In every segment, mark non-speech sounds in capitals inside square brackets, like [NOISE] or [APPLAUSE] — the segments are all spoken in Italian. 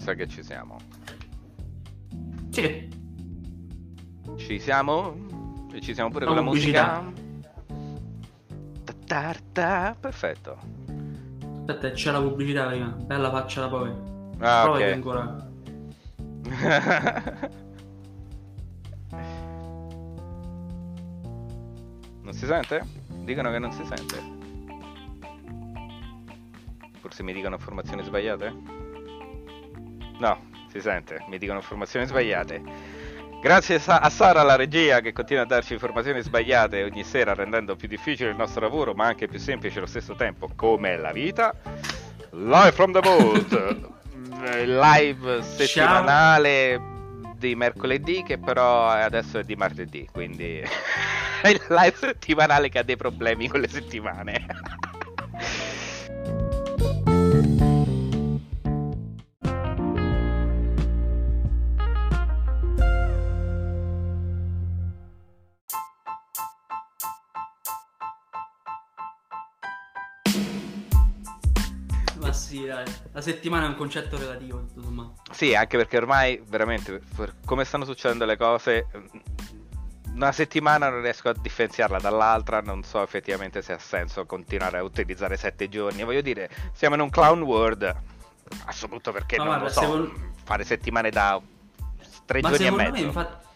mi sa che ci siamo. Sì. Ci siamo? E ci siamo pure con la musica? Ta ta ta, Perfetto. Aspetta, c'è la pubblicità prima. Bella faccia da poi. Ah, Prova ok. ancora. [LAUGHS] non si sente? Dicono che non si sente. Forse mi dicono informazioni sbagliate? No, si sente, mi dicono informazioni sbagliate. Grazie a Sara, la regia, che continua a darci informazioni sbagliate ogni sera, rendendo più difficile il nostro lavoro, ma anche più semplice allo stesso tempo, come la vita. Live from the vault, [LAUGHS] live settimanale di mercoledì, che però adesso è di martedì, quindi [LAUGHS] è il live settimanale che ha dei problemi con le settimane. Dai. La settimana è un concetto relativo, tutto sommato. Sì, anche perché ormai veramente come stanno succedendo le cose, una settimana non riesco a differenziarla dall'altra, non so effettivamente se ha senso continuare a utilizzare sette giorni. Voglio dire, siamo in un clown world, soprattutto perché Ma non guarda, lo so, secondo- fare settimane da tre Ma giorni e mezzo. me, infatti.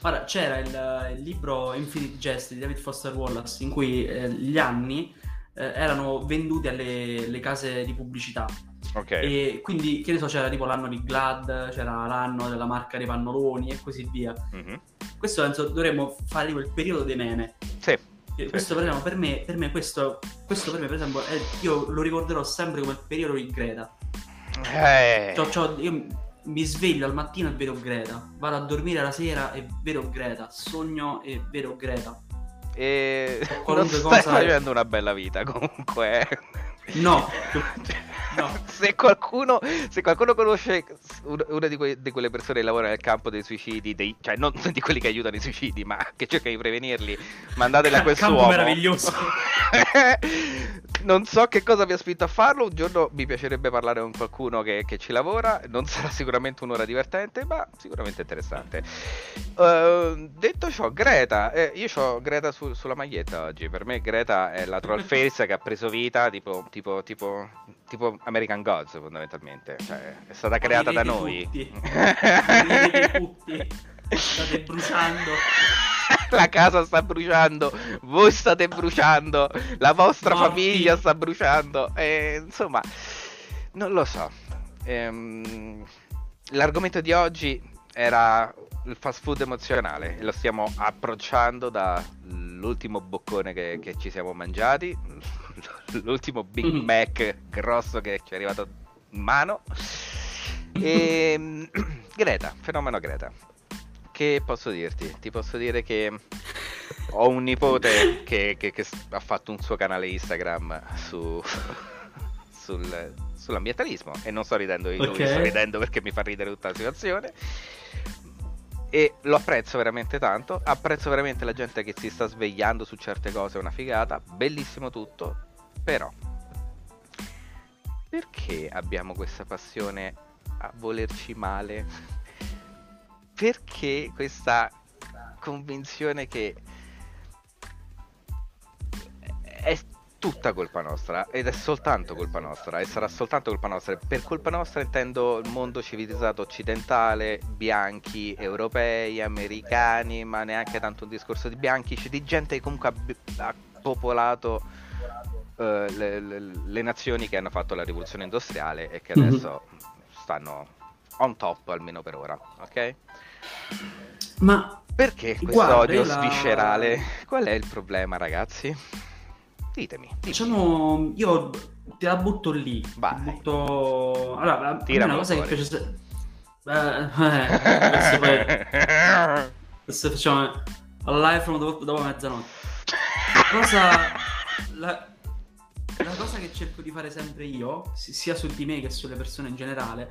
Guarda, c'era il, il libro Infinite Jest di David Foster Wallace in cui eh, gli anni eh, erano venduti alle, case di pubblicità. Ok. E quindi, che ne so, c'era tipo l'anno di Glad, c'era l'anno della marca dei pannoloni e così via. Mhm. Questo penso dovremmo fare tipo il periodo dei meme. Sì. Questo per esempio, per me, per me questo, questo per me per esempio è- io lo ricorderò sempre come il periodo di Greta. Eh, C'ho- c'ho- io mi sveglio al mattino e vedo Greta, vado a dormire la sera e vedo Greta, sogno e vedo Greta. E... non qualunque [LAUGHS] stai cosa- facendo una bella vita comunque. No, [LAUGHS] no. Se qualcuno, se qualcuno conosce un- una di, que- di quelle persone che lavora nel campo dei suicidi, dei- cioè non [LAUGHS] di quelli che aiutano i suicidi, ma che cerca di prevenirli, mandateli a questo Campo meraviglioso. Non so che cosa vi ha spinto a farlo. Un giorno mi piacerebbe parlare con qualcuno che, che ci lavora. Non sarà sicuramente un'ora divertente, ma sicuramente interessante. Eh, detto ciò, Greta, eh, io ho Greta su- sulla maglietta oggi. Per me, Greta è la troll [LAUGHS] face che ha preso vita, tipo, tipo, tipo, tipo American Gods, fondamentalmente. Cioè, è stata creata da noi. [LAUGHS] Tutti. State bruciando. [LAUGHS] La casa sta bruciando, voi state bruciando, la vostra Morti. famiglia sta bruciando. E, insomma, non lo so. Ehm, l'argomento di oggi era il fast food emozionale e lo stiamo approcciando dall'ultimo boccone che, che ci siamo mangiati, [LAUGHS] l'ultimo Big Mm. Mac grosso che ci è arrivato in mano. [LAUGHS] E [CLEARS THROAT] Greta, fenomeno Greta. Che posso dirti? Ti posso dire che ho un nipote che, che- che ha fatto un suo canale Instagram su, [LAUGHS] sul- sull'ambientalismo e non sto ridendo di lui, Ok. sto ridendo perché mi fa ridere tutta la situazione. E lo apprezzo veramente tanto. Apprezzo veramente la gente che si sta svegliando su certe cose, è una figata. Bellissimo tutto. Però, perché abbiamo questa passione a volerci male? Perché questa convinzione che è tutta colpa nostra ed è soltanto colpa nostra e sarà soltanto colpa nostra. Per colpa nostra intendo il mondo civilizzato occidentale, bianchi, europei, americani, ma neanche tanto un discorso di bianchi, c'è di gente che comunque ha, ha popolato eh, le, le- le nazioni che hanno fatto la rivoluzione industriale e che Mhm. adesso stanno on top almeno per ora, ok? Ma Perché questo odio io la- sviscerale? Qual è il problema, ragazzi? Ditemi. ditemi. diciamo, io te la butto lì. Vai. Butto... Allora, la, a me Tiramelo una cosa che fuori. piace... se- Eh, [LAUGHS] adesso, poi- adesso facciamo live from dopo, dopo mezzanotte. La cosa... La, la cosa che cerco di fare sempre io, si- sia su di me che sulle persone in generale,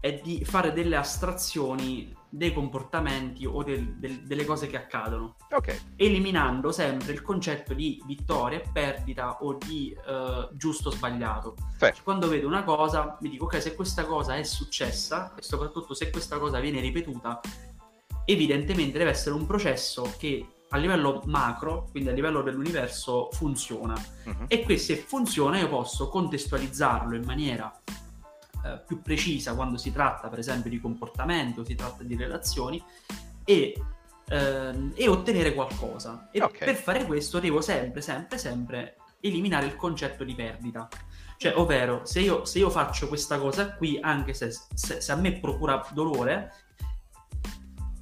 è di fare delle astrazioni dei comportamenti o del, del, delle cose che accadono, Ok. eliminando sempre il concetto di vittoria e perdita o di eh, giusto o sbagliato. Sì. Quando vedo una cosa, mi dico, ok, se questa cosa è successa, e soprattutto se questa cosa viene ripetuta, evidentemente deve essere un processo che a livello macro, quindi a livello dell'universo, funziona. Mhm. E che se funziona io posso contestualizzarlo in maniera eh, più precisa quando si tratta per esempio di comportamento, si tratta di relazioni e, ehm, e ottenere qualcosa. E Ok. per fare questo devo sempre, sempre, sempre eliminare il concetto di perdita. Cioè, ovvero, se io, se io faccio questa cosa qui, anche se, se- se a me procura dolore,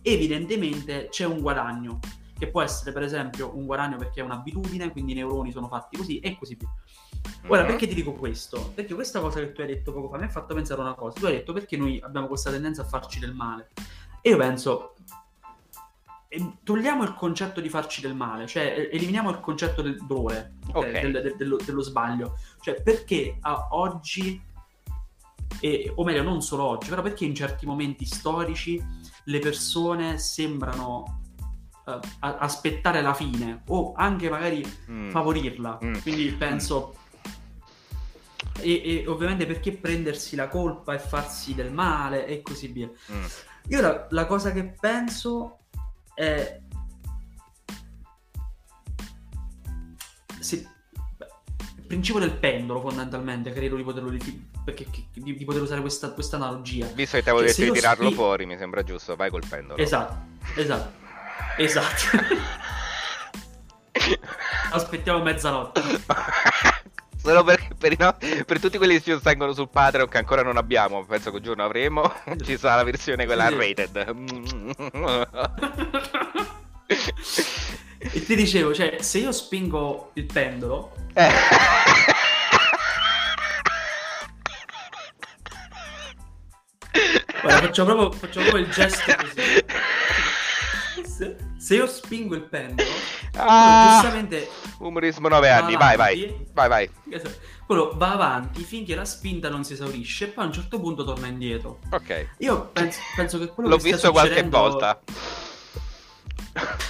evidentemente c'è un guadagno, che può essere per esempio un guadagno perché è un'abitudine, quindi i neuroni sono fatti così e così via. Ora, Mhm. perché ti dico questo? Perché questa cosa che tu hai detto poco fa mi ha fatto pensare a una cosa. Tu hai detto perché noi abbiamo questa tendenza a farci del male. E io penso, eh, togliamo il concetto di farci del male, cioè eliminiamo il concetto del dolore, ok, Ok. del- del- dello, dello sbaglio. Cioè, perché a oggi, e- o meglio, non solo oggi, però perché in certi momenti storici le persone sembrano a- aspettare la fine o anche magari Mm. favorirla. Mm. Quindi penso. E, e ovviamente perché prendersi la colpa e farsi del male e così via. Mm. Io la, la cosa che penso è. Se, il principio del pendolo, fondamentalmente, credo di poterlo defi- perché, di, di poter usare questa, questa analogia. Visto che ti avevo detto di tirarlo spi- fuori, mi sembra giusto. Vai col pendolo. Esatto, esatto, [LAUGHS] esatto. [LAUGHS] Aspettiamo mezzanotte. [LAUGHS] Solo per, per, i no- per tutti quelli che ci sostengono sul Patreon che ancora non abbiamo, penso che un giorno avremo, [LAUGHS] ci sarà la versione quella Sì. rated. E ti dicevo, cioè, se io spingo il pendolo, Eh. guarda, faccio proprio, faccio proprio il gesto così. Se, io spingo il pendolo, Ah, giustamente umorismo 9 anni, vai, vai, Avanti. vai, vai. quello va avanti finché la spinta non si esaurisce e poi a un certo punto torna indietro. Ok, Io penso, penso che quello l'ho che visto qualche succedendo- volta.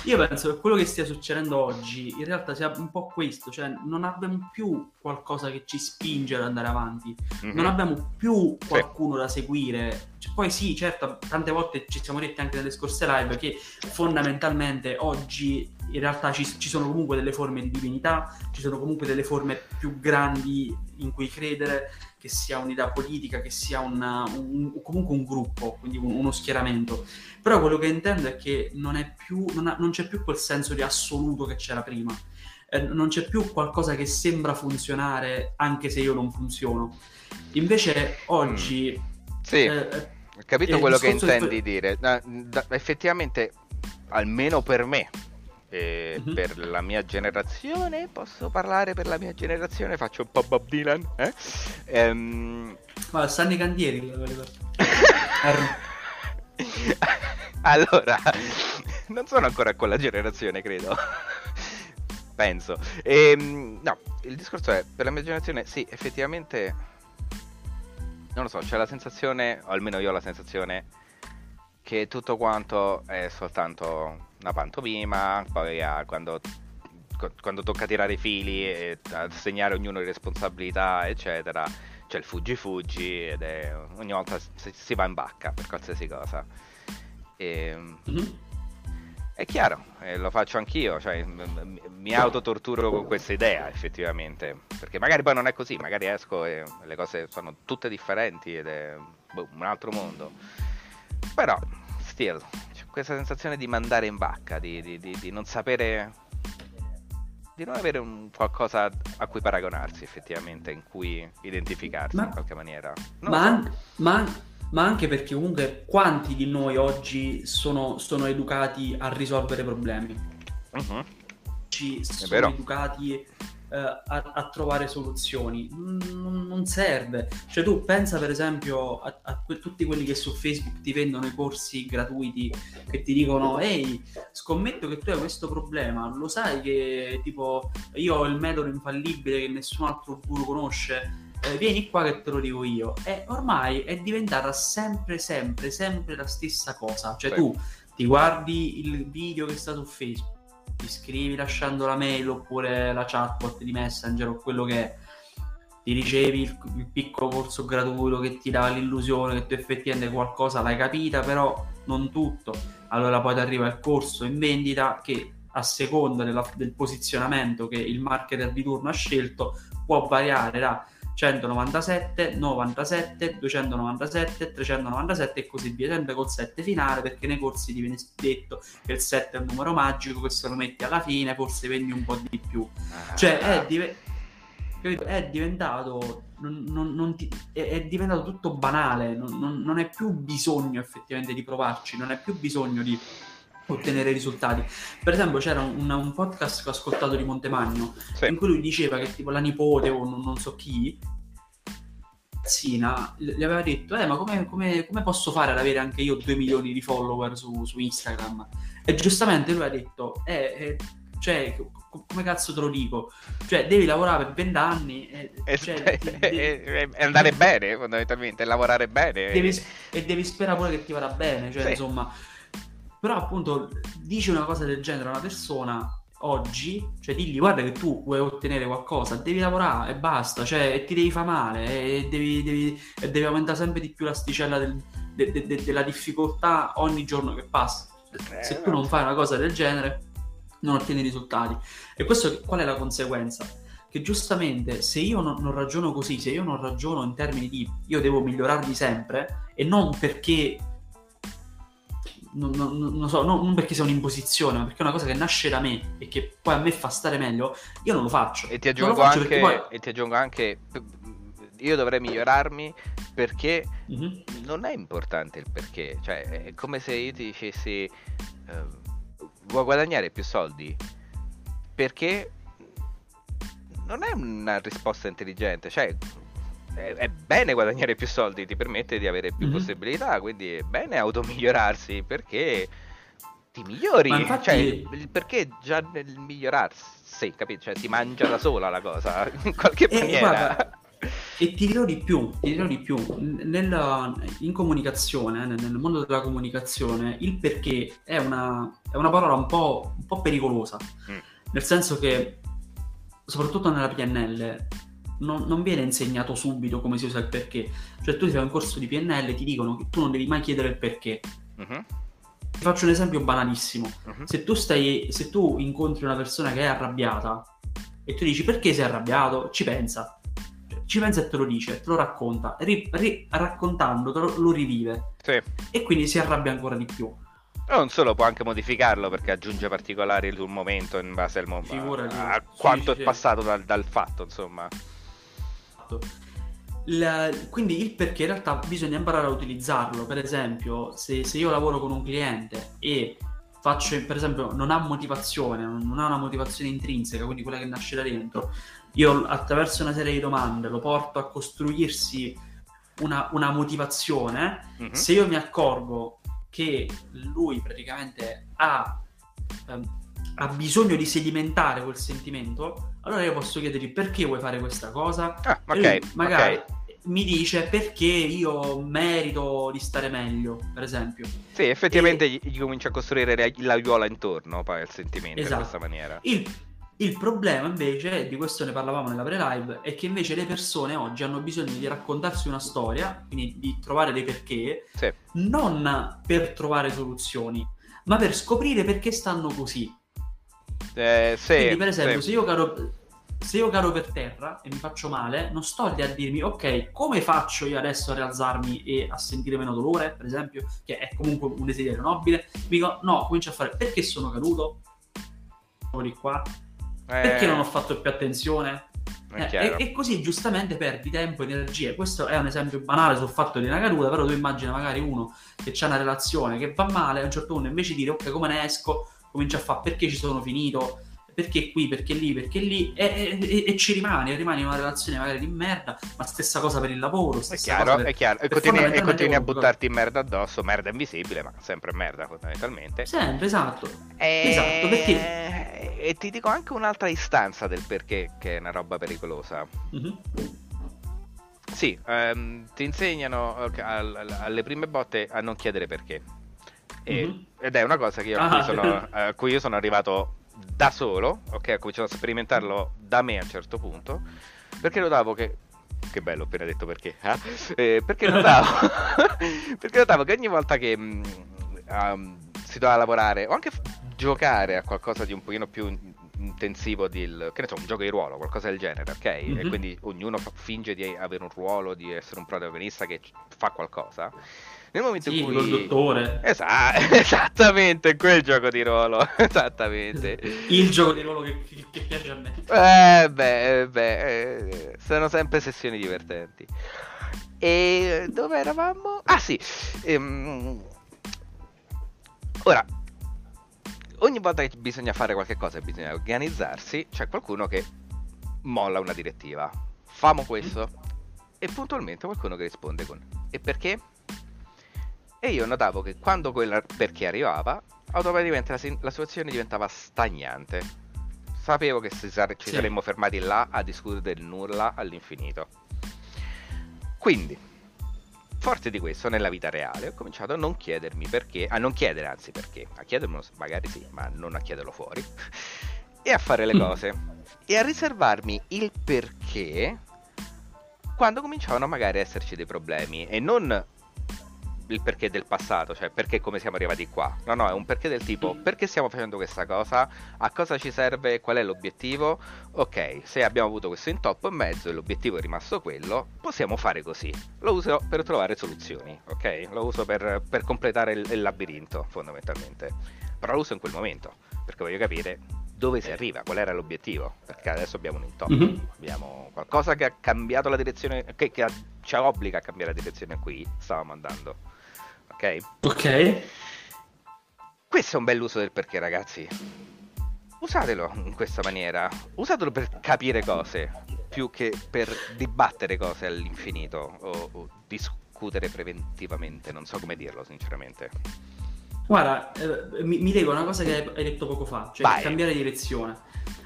Io penso che quello che stia succedendo oggi in realtà sia un po' questo, cioè non abbiamo più qualcosa che ci spinge ad andare avanti, Mhm. non abbiamo più qualcuno da seguire. Cioè, poi sì, certo, tante volte ci siamo detti anche nelle scorse live che fondamentalmente oggi in realtà ci, ci sono comunque delle forme di divinità, ci sono comunque delle forme più grandi in cui credere, che sia un'idea politica, che sia una- un- comunque un gruppo, quindi un- uno schieramento. Però quello che intendo è che non, è più, non, ha- non c'è più quel senso di assoluto che c'era prima. Eh, non c'è più qualcosa che sembra funzionare anche se io non funziono. Invece oggi... Sì, eh, ho capito il quello che intendi dire. Da- da- effettivamente, almeno per me, e Mhm. per la mia generazione, posso parlare per la mia generazione, faccio un po' Bob Dylan, eh? Ehm, ma stanno i cantieri. quelli- [LAUGHS] allora, non sono ancora a quella generazione, credo. Penso. Ehm, no, il discorso è, per la mia generazione, sì, effettivamente, non lo so, c'è la sensazione, o almeno io ho la sensazione, che tutto quanto è soltanto una pantomima, poi ah, quando, quando tocca tirare i fili e assegnare ognuno le responsabilità, eccetera, c'è il fuggi-fuggi ed è, ogni volta si, si va in bacca per qualsiasi cosa. E, Mhm. è chiaro, eh, lo faccio anch'io, cioè m- m- mi autotorturo con questa idea effettivamente, perché magari poi non è così, magari esco e le cose sono tutte differenti ed è boh, un altro mondo. Però, still, questa sensazione di mandare in bacca, di, di- di- di non sapere, di non avere un qualcosa a cui paragonarsi effettivamente, in cui identificarsi Ma- in qualche maniera. Ma, so. an- ma- ma anche perché comunque quanti di noi oggi sono, sono educati a risolvere problemi? Mhm. Ci sono educati a, a trovare soluzioni. Non, non serve. Cioè tu pensa per esempio a, a que- tutti quelli che su Facebook ti vendono i corsi gratuiti che ti dicono ehi, scommetto che tu hai questo problema, lo sai che tipo io ho il metodo infallibile che nessun altro guru conosce. eh, vieni qua che te lo dico io. E ormai è diventata sempre, sempre, sempre la stessa cosa. Cioè, Sì. tu ti guardi il video che sta su Facebook, ti scrivi lasciando la mail oppure la chatbot di Messenger o quello che è. Ti ricevi il, il piccolo corso gratuito che ti dà l'illusione che tu effettivamente qualcosa l'hai capita, però non tutto. Allora poi ti arriva il corso in vendita che a seconda della- del posizionamento che il marketer di turno ha scelto può variare da 197, 97, 297, 397 e così via, sempre col 7 finale perché nei corsi ti viene detto che il 7 è un numero magico, che se lo metti alla fine forse vendi un po' di più. Cioè Ah. è, dive- capito? è diventato non, non- non ti- è, è diventato tutto banale, non- non è più bisogno effettivamente di provarci, non è più bisogno di ottenere risultati. Per esempio c'era un, un podcast che ho ascoltato di Montemagno Sì. in cui lui diceva che tipo la nipote o non, non so chi ragazzina, le aveva detto eh ma come, come- come posso fare ad avere anche io 2 milioni di follower su, su Instagram e giustamente lui ha detto eh, eh, cioè co- come cazzo te lo dico cioè devi lavorare per 20 anni e, E, cioè, [LAUGHS] e- de- e- e andare bene, fondamentalmente, lavorare bene. devi, e devi sperare pure che ti vada bene cioè Sì. insomma però appunto dici una cosa del genere a una persona oggi, cioè digli guarda che tu vuoi ottenere qualcosa, devi lavorare e basta, cioè ti devi fare male e devi, devi- e devi aumentare sempre di più l'asticella del- de- de- de- della difficoltà ogni giorno che passa. Eh, Se tu non fai una cosa del genere non ottieni risultati. E questo qual è la conseguenza? Che giustamente se io non, non ragiono così, se io non ragiono in termini di io devo migliorarmi sempre e non perché non, non- non so, non, perché sia un'imposizione, ma perché è una cosa che nasce da me e che poi a me fa stare meglio, io non lo faccio. E ti aggiungo anche, poi- e ti aggiungo anche, io dovrei migliorarmi perché Mhm. non è importante il perché, cioè è come se io ti dicessi eh, vuoi guadagnare più soldi perché non è una risposta intelligente, cioè è, è bene guadagnare più soldi, ti permette di avere più Mhm. possibilità, quindi è bene automigliorarsi perché ti migliori, Ma infatti- cioè il perché già nel migliorarsi, capito? Cioè si mangia da sola la cosa, [LAUGHS] in qualche Eh, maniera. guarda, E ti dirò di più, ti dirò di più. Nella- in comunicazione, nel, nel mondo della comunicazione, il perché è una, è una parola un po', un po' pericolosa. Mm. Nel senso che, soprattutto nella PNL, non, non viene insegnato subito come si usa il perché. Cioè, tu ti fai un corso di PNL e ti dicono che tu non devi mai chiedere il perché. Mhm, Ti faccio un esempio banalissimo. mhm. Se tu, stai, se tu incontri una persona che è arrabbiata e tu dici perché sei arrabbiato, ci pensa. Cioè, Ci pensa e te lo dice, te lo racconta. Ri- ri- raccontandolo lo rivive Sì. e quindi si arrabbia ancora di più. Non solo può anche modificarlo perché aggiunge particolari sul momento in base al mo- Figurati. a Sì, quanto sì, è passato dal, dal fatto, insomma. Esatto. La- quindi il perché in realtà bisogna imparare a utilizzarlo. Per esempio, se, se io lavoro con un cliente e faccio, per esempio, non ha motivazione, non ha una motivazione intrinseca, quindi quella che nasce da dentro, io attraverso una serie di domande lo porto a costruirsi una, una motivazione. Mhm. Se io mi accorgo che lui praticamente ha, ehm, ha bisogno di sedimentare quel sentimento, allora io posso chiedergli perché vuoi fare questa cosa? Ah, E ok, magari ok. mi dice perché io merito di stare meglio, per esempio. Sì, effettivamente gli, gli comincia a costruire la, la viola intorno poi al sentimento Esatto. in questa maniera. Il, il problema invece, e di questo ne parlavamo nella pre-live, è che invece le persone oggi hanno bisogno di raccontarsi una storia, quindi di trovare dei perché, Sì. non per trovare soluzioni, ma per scoprire perché stanno così. Eh, sì, Quindi, per esempio, sì. se io cado, se io cado per terra e mi faccio male, non sto lì a dirmi, ok, come faccio io adesso a rialzarmi e a sentire meno dolore, per esempio, che è comunque un desiderio nobile. Mi dico, no, comincio a fare, perché sono caduto? Sono di qua. Perché Eh, non ho fatto più attenzione? Eh, e, e così giustamente perdi tempo e energie. Questo è un esempio banale sul fatto di una caduta, però tu immagina magari uno che c'ha una relazione che va male, a un certo punto invece di dire ok come ne esco, comincia a fare perché ci sono finito, perché qui, perché lì, perché lì, e, e- e ci rimani in una relazione magari di merda, ma stessa cosa per il lavoro, È chiaro, cosa per... è chiaro. E continui, e continui a buttarti in merda addosso, merda invisibile, ma sempre merda fondamentalmente. Sempre, esatto. E... Esatto, perché- E ti dico anche un'altra istanza del perché, che è una roba pericolosa. Mhm. sì, um, ti insegnano okay, alle prime botte a non chiedere perché. E, mm-hmm. Ed è una cosa io, ah, a, cui sono, a, cui io sono, arrivato da solo, ok? Ho cominciato a sperimentarlo da me a un certo punto, perché notavo che... Che bello, ho appena detto perché. Eh? Eh, perché, [LAUGHS] notavo, [LAUGHS] perché notavo che ogni volta che um, si doveva lavorare o anche giocare a qualcosa di un pochino più intensivo di, che ne so, un gioco di ruolo, qualcosa del genere, ok? Mm-hmm. E mhm. quindi ognuno fa, finge di avere un ruolo, di essere un protagonista che fa qualcosa. Nel momento sì, in cui... il dottore. Esatto, [LAUGHS] esattamente, quel gioco di ruolo. [LAUGHS] esattamente. Il gioco di ruolo che, che, che piace a me. Eh beh, eh, beh, eh, sono sempre sessioni divertenti. E dove eravamo? Ah sì. Ehm... Ora, ogni volta che bisogna fare qualche cosa e bisogna organizzarsi, c'è qualcuno che molla una direttiva. Famo questo. E puntualmente qualcuno che risponde con E perché? E io notavo che quando quel perché arrivava, automaticamente la, la situazione diventava stagnante. Sapevo che sare- ci sì. saremmo fermati là a discutere del nulla all'infinito. Quindi, forte di questo, nella vita reale ho cominciato a non chiedermi perché, a non chiedere anzi perché, a chiedermelo magari sì, ma non a chiederlo fuori, [LAUGHS] e a fare le mm. cose. E a riservarmi il perché quando cominciavano magari a esserci dei problemi e non il perché del passato, cioè perché come siamo arrivati qua. No, no, è un perché del tipo perché stiamo facendo questa cosa, a cosa ci serve, qual è l'obiettivo. Ok, se abbiamo avuto questo intoppo in mezzo e l'obiettivo è rimasto quello, possiamo fare così. Lo uso per trovare soluzioni, ok? Lo uso per, per completare il, il labirinto, fondamentalmente. Però lo uso in quel momento, perché voglio capire dove si arriva, qual era l'obiettivo, perché adesso abbiamo un intoppo, mm-hmm. abbiamo qualcosa che ha cambiato la direzione, che, che ci obbliga a cambiare la direzione a cui stavamo andando ok? Ok. Questo è un bel uso del perché, ragazzi. Usatelo in questa maniera. Usatelo per capire cose, più che per dibattere cose all'infinito o, o discutere preventivamente. Non so come dirlo, sinceramente. Guarda, eh, mi, mi leggo una cosa che hai detto poco fa, cioè Vai. cambiare direzione.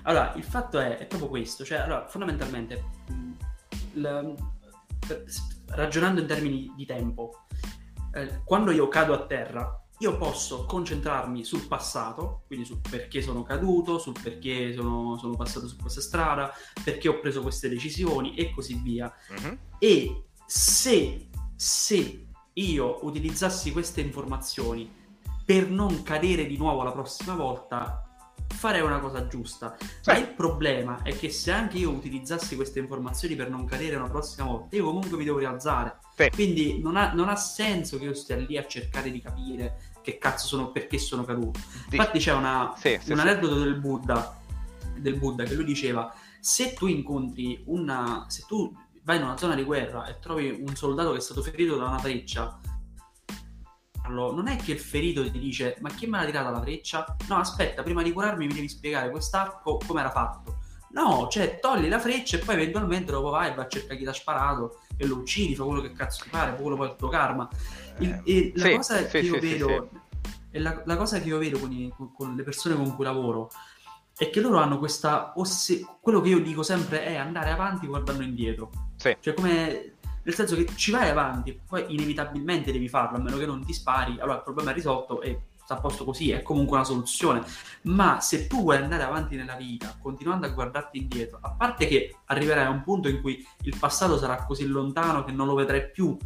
Allora, il fatto è, è proprio questo, cioè, allora, fondamentalmente, l, ragionando in termini di tempo, eh, quando io cado a terra, io posso concentrarmi sul passato, quindi sul perché sono caduto, sul perché sono, sono passato su questa strada, perché ho preso queste decisioni e così via. Mm-hmm. E se, se io utilizzassi queste informazioni per non cadere di nuovo la prossima volta, farei una cosa giusta. Sì. Ma il problema è che se anche io utilizzassi queste informazioni per non cadere una prossima volta, io comunque mi devo rialzare. Sì. Quindi non ha, non ha, senso che io stia lì a cercare di capire che cazzo sono, perché sono caduto. Di... Infatti c'è una, sì, un aneddoto del Buddha, del Buddha che lui diceva, se tu incontri una... se tu vai in una zona di guerra e trovi un soldato che è stato ferito da una freccia, non è che il ferito ti dice ma chi me l'ha tirata la freccia? No, aspetta, prima di curarmi mi devi spiegare quest'arco come era fatto. No, cioè togli la freccia e poi eventualmente dopo vai e va a cercare chi ti ha sparato e lo uccidi, fa quello che cazzo ti pare, quello poi è il tuo karma. Il, e la, sì, cosa sì, che io vedo, la, la, cosa che io vedo con, i, con, con, le persone con cui lavoro è che loro hanno questa osse... quello che io dico sempre è andare avanti guardando indietro. Cioè come nel senso che ci vai avanti, poi inevitabilmente devi farlo, a meno che non ti spari, allora il problema è risolto e sta a posto così, è comunque una soluzione. Ma se tu vuoi andare avanti nella vita, continuando a guardarti indietro, a parte che arriverai a un punto in cui il passato sarà così lontano che non lo vedrai più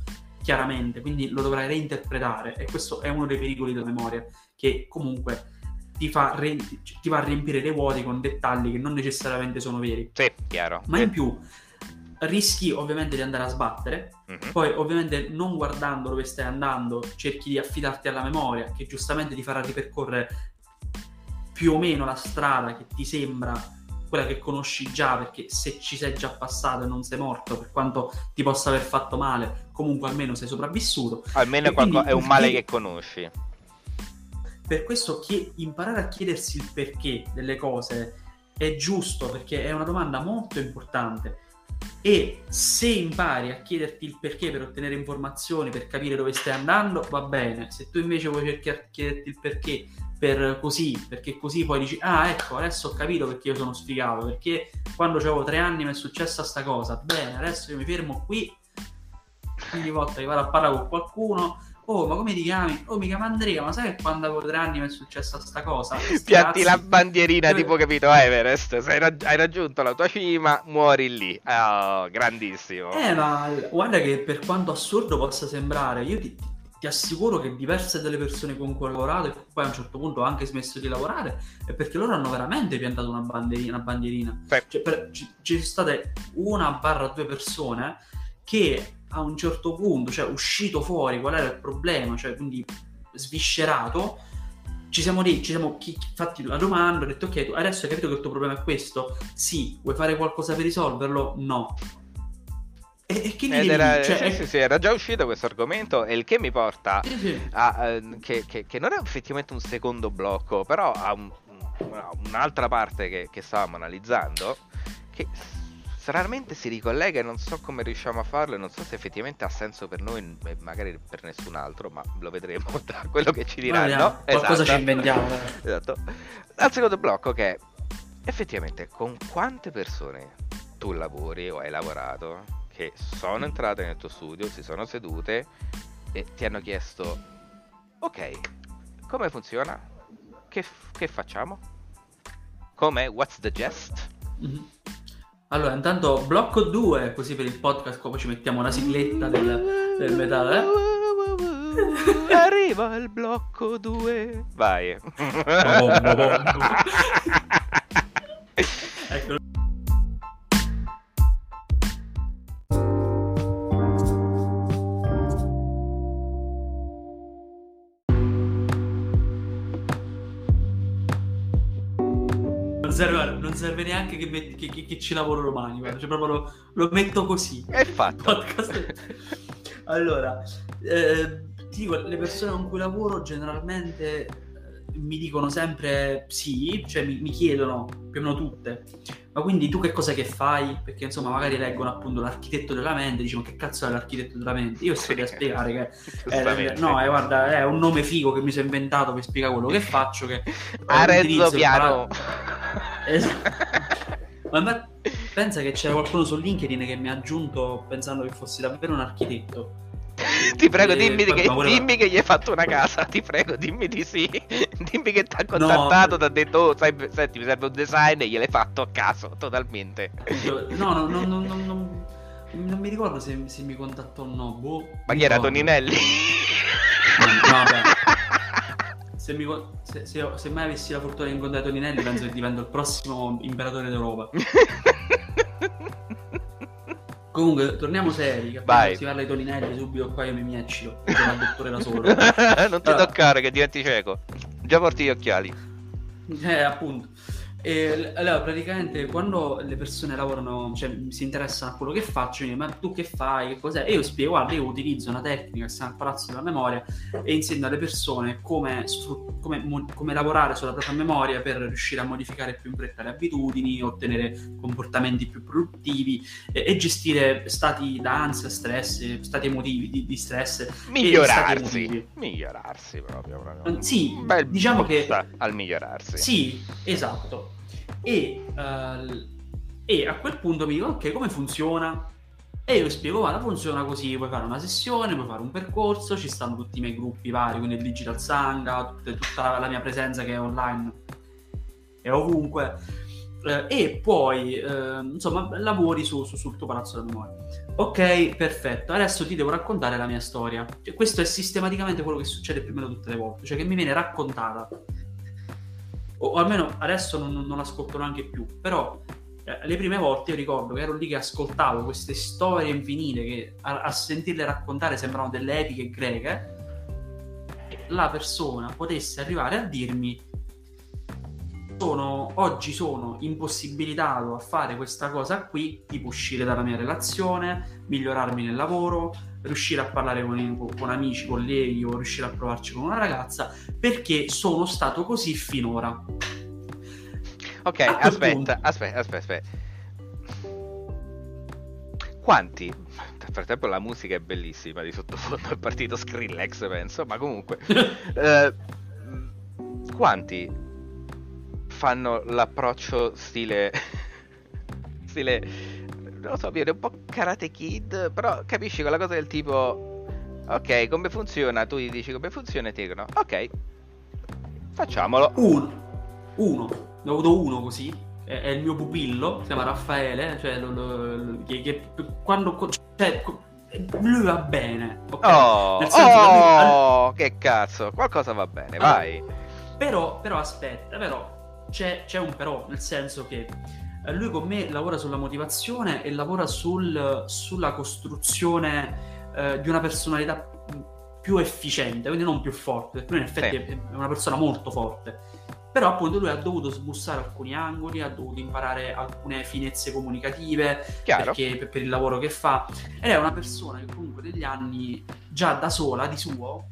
chiaramente, quindi lo dovrai reinterpretare e questo è uno dei pericoli della memoria, che comunque ti fa, re- ti va a riempire dei vuoti con dettagli che non necessariamente sono veri. Sì, chiaro. Ma in più rischi ovviamente di andare a sbattere, mm-hmm. poi ovviamente non guardando dove stai andando cerchi di affidarti alla memoria che giustamente ti farà ripercorrere più o meno la strada che ti sembra quella che conosci già perché se ci sei già passato e non sei morto per quanto ti possa aver fatto male comunque almeno sei sopravvissuto. Almeno è, qualco- è un male che conosci. Per questo chi- imparare a chiedersi il perché delle cose è giusto perché è una domanda molto importante e se impari a chiederti il perché per ottenere informazioni, per capire dove stai andando, va bene. Se tu invece vuoi cercare di chiederti il perché per così, perché così poi dici, ah ecco, adesso ho capito perché io sono sfigato, perché quando avevo tre anni mi è successa sta cosa, bene, adesso io mi fermo qui. Ogni volta che vado a parlare con qualcuno oh ma come ti chiami? Oh mi chiamo Andrea ma sai che quando avevo tre anni mi è successa sta cosa? [LAUGHS] pianti la bandierina tipo capito Everest sei raggi- hai raggiunto la tua cima muori lì oh, grandissimo eh ma guarda che per quanto assurdo possa sembrare io ti, ti assicuro che diverse delle persone con cui ho lavorato e poi a un certo punto ho anche smesso di lavorare è perché loro hanno veramente piantato una bandierina, una bandierina. Cioè, per, ci, ci sono state una barra due persone che a un certo punto, cioè uscito fuori qual era il problema, cioè quindi sviscerato, ci siamo lì, ci siamo chi, fatti la domanda, ho detto ok, adesso hai capito che il tuo problema è questo? Sì, vuoi fare qualcosa per risolverlo? No. E, e che era, cioè, sì, è... sì, sì, era già uscito questo argomento e il che mi porta a uh, che, che, che, non è effettivamente un secondo blocco, però ha un, un'altra parte che, che stavamo analizzando che stranamente si ricollega e non so come riusciamo a farlo e non so se effettivamente ha senso per noi e magari per nessun altro, ma lo vedremo [LAUGHS] da quello che ci diranno. Vediamo, qualcosa esatto. ci inventiamo. esatto. Al secondo blocco che è effettivamente con quante persone tu lavori o hai lavorato che sono entrate nel tuo studio, si sono sedute e ti hanno chiesto ok, come funziona? Che, che facciamo? Come? What's the gist? Mm-hmm. Allora, intanto blocco 2, così per il podcast, poi ci mettiamo la sigletta del, del metallo. Eh? [LAUGHS] Arriva il blocco 2. Vai. [LAUGHS] ecco. Serve, non serve neanche che, metti, che, che, che ci lavoro domani. Guarda. Cioè, proprio lo, lo, metto così. [LAUGHS] È fatto. allora, eh, ti dico, le persone con cui lavoro generalmente mi dicono sempre sì, cioè mi, mi, chiedono più o meno tutte, ma quindi tu che cosa che fai? Perché insomma magari leggono appunto l'architetto della mente, dicono che cazzo è l'architetto della mente? Io sto a spiegare che [LAUGHS] è, no, è, guarda, è un nome figo che mi sono inventato per spiegare quello che faccio, che Arezzo piano. Esatto. [LAUGHS] ma pensa che c'era qualcuno su LinkedIn che mi ha aggiunto pensando che fossi davvero un architetto [LAUGHS] ti prego, dimmi, che, dimmi, che, gli hai fatto una casa. Ti prego, dimmi di sì. [LAUGHS] dimmi che ti ha contattato, no, ti ha detto, oh, sai, senti, mi serve un design e gliel'hai fatto a caso, totalmente. No, no, no, no, no, no non mi ricordo se, se, mi contattò o no. Boh, Ma chi era Toninelli? No, no, vabbè. [LAUGHS] Se, mi, se, se, se, mai avessi la fortuna di incontrare Toninelli, penso che divento il prossimo imperatore d'Europa. Comunque, torniamo seri. Vai. Si parla di Toninelli subito qua io mi mieccio. [LAUGHS] Sono il dottore da solo. non ti allora. toccare che diventi cieco. Già porti gli occhiali. Eh, appunto. E, allora, praticamente quando le persone lavorano, cioè si interessano a quello che faccio, dicono, ma tu che fai? Che cos'è? E io spiego, guarda, io utilizzo una tecnica che si chiama palazzo della memoria e insegno alle persone come, come, come, lavorare sulla propria memoria per riuscire a modificare più in fretta le abitudini, ottenere comportamenti più produttivi e, e gestire stati d'ansia, stress, stati emotivi, di, di stress. Migliorarsi. Migliorarsi proprio. proprio. Sì, diciamo che... Al migliorarsi. Sì, esatto e, uh, e a quel punto mi dico ok come funziona? E io spiego guarda funziona così puoi fare una sessione puoi fare un percorso ci stanno tutti i miei gruppi vari quindi il digital tutte, tutta la mia presenza che è online è ovunque. Eh, e poi eh, insomma lavori su, su, sul tuo palazzo della memoria. Ok perfetto adesso ti devo raccontare la mia storia. Cioè, questo è sistematicamente quello che succede più o meno tutte le volte cioè che mi viene raccontata o, o almeno adesso non, non l'ascolto neanche più, però eh, le prime volte io ricordo che ero lì che ascoltavo queste storie infinite che a, a sentirle raccontare sembravano delle epiche greche, la persona potesse arrivare a dirmi sono, oggi sono impossibilitato a fare questa cosa qui, tipo uscire dalla mia relazione, migliorarmi nel lavoro, riuscire a parlare con, con amici, colleghi o riuscire a provarci con una ragazza, perché sono stato così finora. Ok, aspetta, aspetta, aspetta, aspetta. Quanti? Nel frattempo la musica è bellissima di sottofondo, è partito Skrillex penso, ma comunque... [LAUGHS] eh, quanti fanno l'approccio stile [LAUGHS] stile non lo so, viene un po' Karate Kid, però capisci quella cosa del tipo, ok, come funziona? Tu gli dici come funziona e ti dicono, ok, facciamolo. Uno, uno, ne ho avuto uno così, è, è il mio pupillo, si chiama Raffaele, cioè lo, lo, lo, che, che, quando... Cioè, lui va bene. Okay? Oh, oh lui... che cazzo, qualcosa va bene, allora, vai. Però, però aspetta, però c'è, c'è un però, nel senso che lui con me lavora sulla motivazione e lavora sul, sulla costruzione eh, di una personalità più efficiente, quindi non più forte, perché lui in effetti sì. è una persona molto forte. Però appunto lui ha dovuto sbussare alcuni angoli, ha dovuto imparare alcune finezze comunicative perché, per, per, il lavoro che fa. Ed è una persona che comunque negli anni, già da sola, di suo,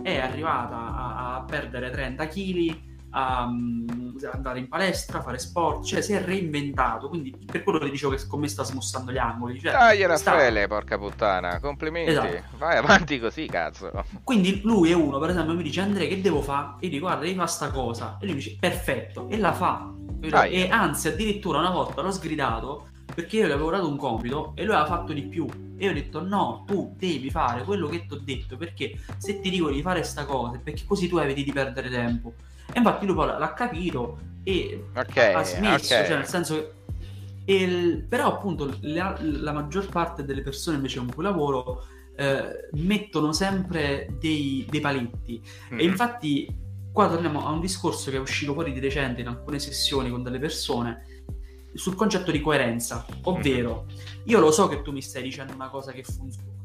è arrivata a, a perdere 30 kg, a um, andare in palestra, a fare sport, cioè si è reinventato, quindi per quello che dicevo che con me sta smussando gli angoli. Cioè, Dai Raffaele, sta... porca puttana, complimenti, esatto. vai avanti così cazzo. Quindi lui è uno, per esempio, mi dice Andrea che devo fare? E io dico guarda devi fare sta cosa, e lui dice perfetto, e la fa. Ah, e anzi addirittura una volta l'ho sgridato perché io gli avevo dato un compito e lui aveva fatto di più e io ho detto no tu devi fare quello che ti ho detto perché se ti dico di fare sta cosa perché così tu eviti di perdere tempo e infatti lui poi l'ha capito e okay, ha smesso, okay. cioè nel senso che il, però appunto la, la, maggior parte delle persone invece con cui lavoro eh, mettono sempre dei, dei paletti mm-hmm. e infatti qua torniamo a un discorso che è uscito fuori di recente in alcune sessioni con delle persone sul concetto di coerenza ovvero mm-hmm. io lo so che tu mi stai dicendo una cosa che funziona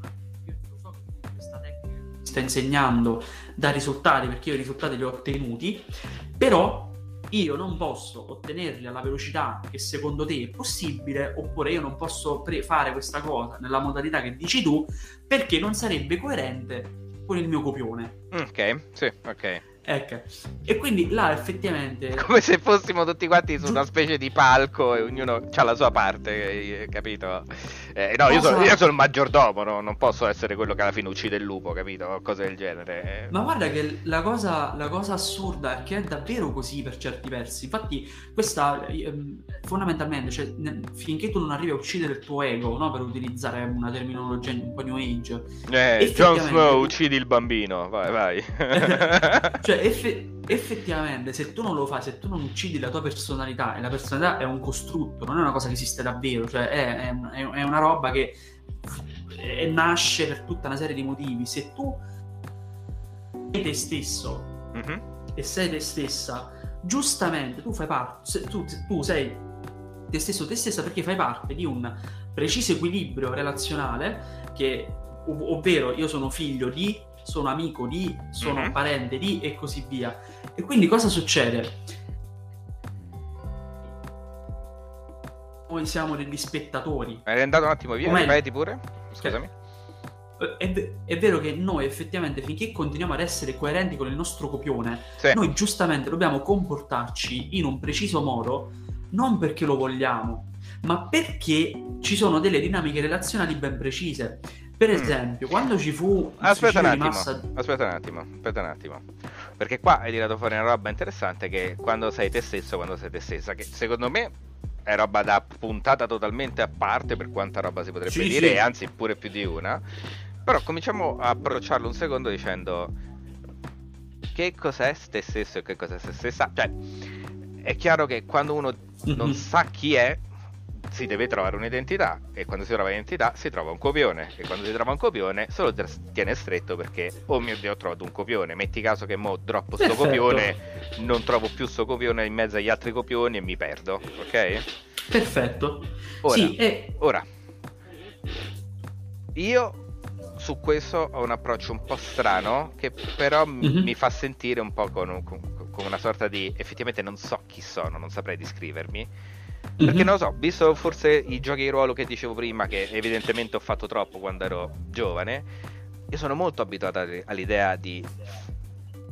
sta insegnando da risultati perché io i risultati li ho ottenuti, però io non posso ottenerli alla velocità che secondo te è possibile, oppure io non posso pre- fare questa cosa nella modalità che dici tu, perché non sarebbe coerente con il mio copione. Ok, sì, ok. Ecco, e quindi là effettivamente... [LAUGHS] Come se fossimo tutti quanti su una specie di palco e ognuno ha la sua parte, eh, capito? Eh, no, io sono, io sono, il maggiordomo, no? non posso essere quello che alla fine uccide il lupo, capito? Cose del genere. Ma guarda che la cosa, la cosa assurda è che è davvero così per certi versi. Infatti, questa ehm, fondamentalmente, cioè, finché tu non arrivi a uccidere il tuo ego, no? per utilizzare una terminologia un po' new age. Eh, Jon Snow, uccidi il bambino, vai, vai. [LAUGHS] cioè, cioè, eff- effettivamente, se tu non lo fai, se tu non uccidi la tua personalità, e la personalità è un costrutto, non è una cosa che esiste davvero, cioè è, è, è una roba che è, nasce per tutta una serie di motivi. Se tu sei te stesso mm-hmm. e sei te stessa, giustamente tu fai parte, tu, tu sei te stesso, te stessa perché fai parte di un preciso equilibrio relazionale che, ov- ovvero io sono figlio di sono amico di, sono mm-hmm. parente di e così via. E quindi cosa succede? Noi siamo degli spettatori. Eri andato un attimo via, Come... ripeti pure? Scusami. È, è, vero che noi effettivamente finché continuiamo ad essere coerenti con il nostro copione, sì. noi giustamente dobbiamo comportarci in un preciso modo, non perché lo vogliamo, ma perché ci sono delle dinamiche relazionali ben precise. Per mm. esempio, quando ci fu aspetta un, attimo, massa... aspetta un attimo, aspetta un attimo. Perché qua hai tirato fuori una roba interessante che quando sei te stesso, quando sei te stessa, che secondo me è roba da puntata totalmente a parte per quanta roba si potrebbe sì, dire, sì. e anzi pure più di una. Però cominciamo a approcciarlo un secondo dicendo che cos'è te stesso e che cos'è se stessa. Cioè, è chiaro che quando uno non mm-hmm. sa chi è, si deve trovare un'identità e quando si trova un'identità si trova un copione e quando si trova un copione solo tiene stretto perché oh mio dio ho trovato un copione metti caso che mo droppo sto copione non trovo più sto copione in mezzo agli altri copioni e mi perdo ok? perfetto ora, sì, e... ora io su questo ho un approccio un po' strano che però mm-hmm. mi fa sentire un po' con, con, con una sorta di effettivamente non so chi sono non saprei descrivermi perché mm-hmm. non lo so, visto forse i giochi di ruolo che dicevo prima, che evidentemente ho fatto troppo quando ero giovane, io sono molto abituato all'idea di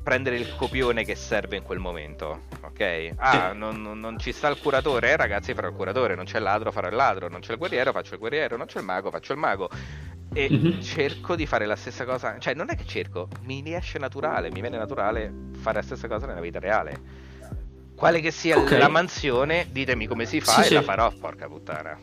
prendere il copione che serve in quel momento, ok? Ah, non, non, ci sta il curatore, eh, ragazzi farò il curatore, non c'è il ladro, farò il ladro, non c'è il guerriero, faccio il guerriero, non c'è il mago, faccio il mago. E mm-hmm. cerco di fare la stessa cosa, cioè non è che cerco, mi riesce naturale, mi viene naturale fare la stessa cosa nella vita reale. Quale che sia okay. la mansione, ditemi come si fa sì, e sì. la farò, porca puttana.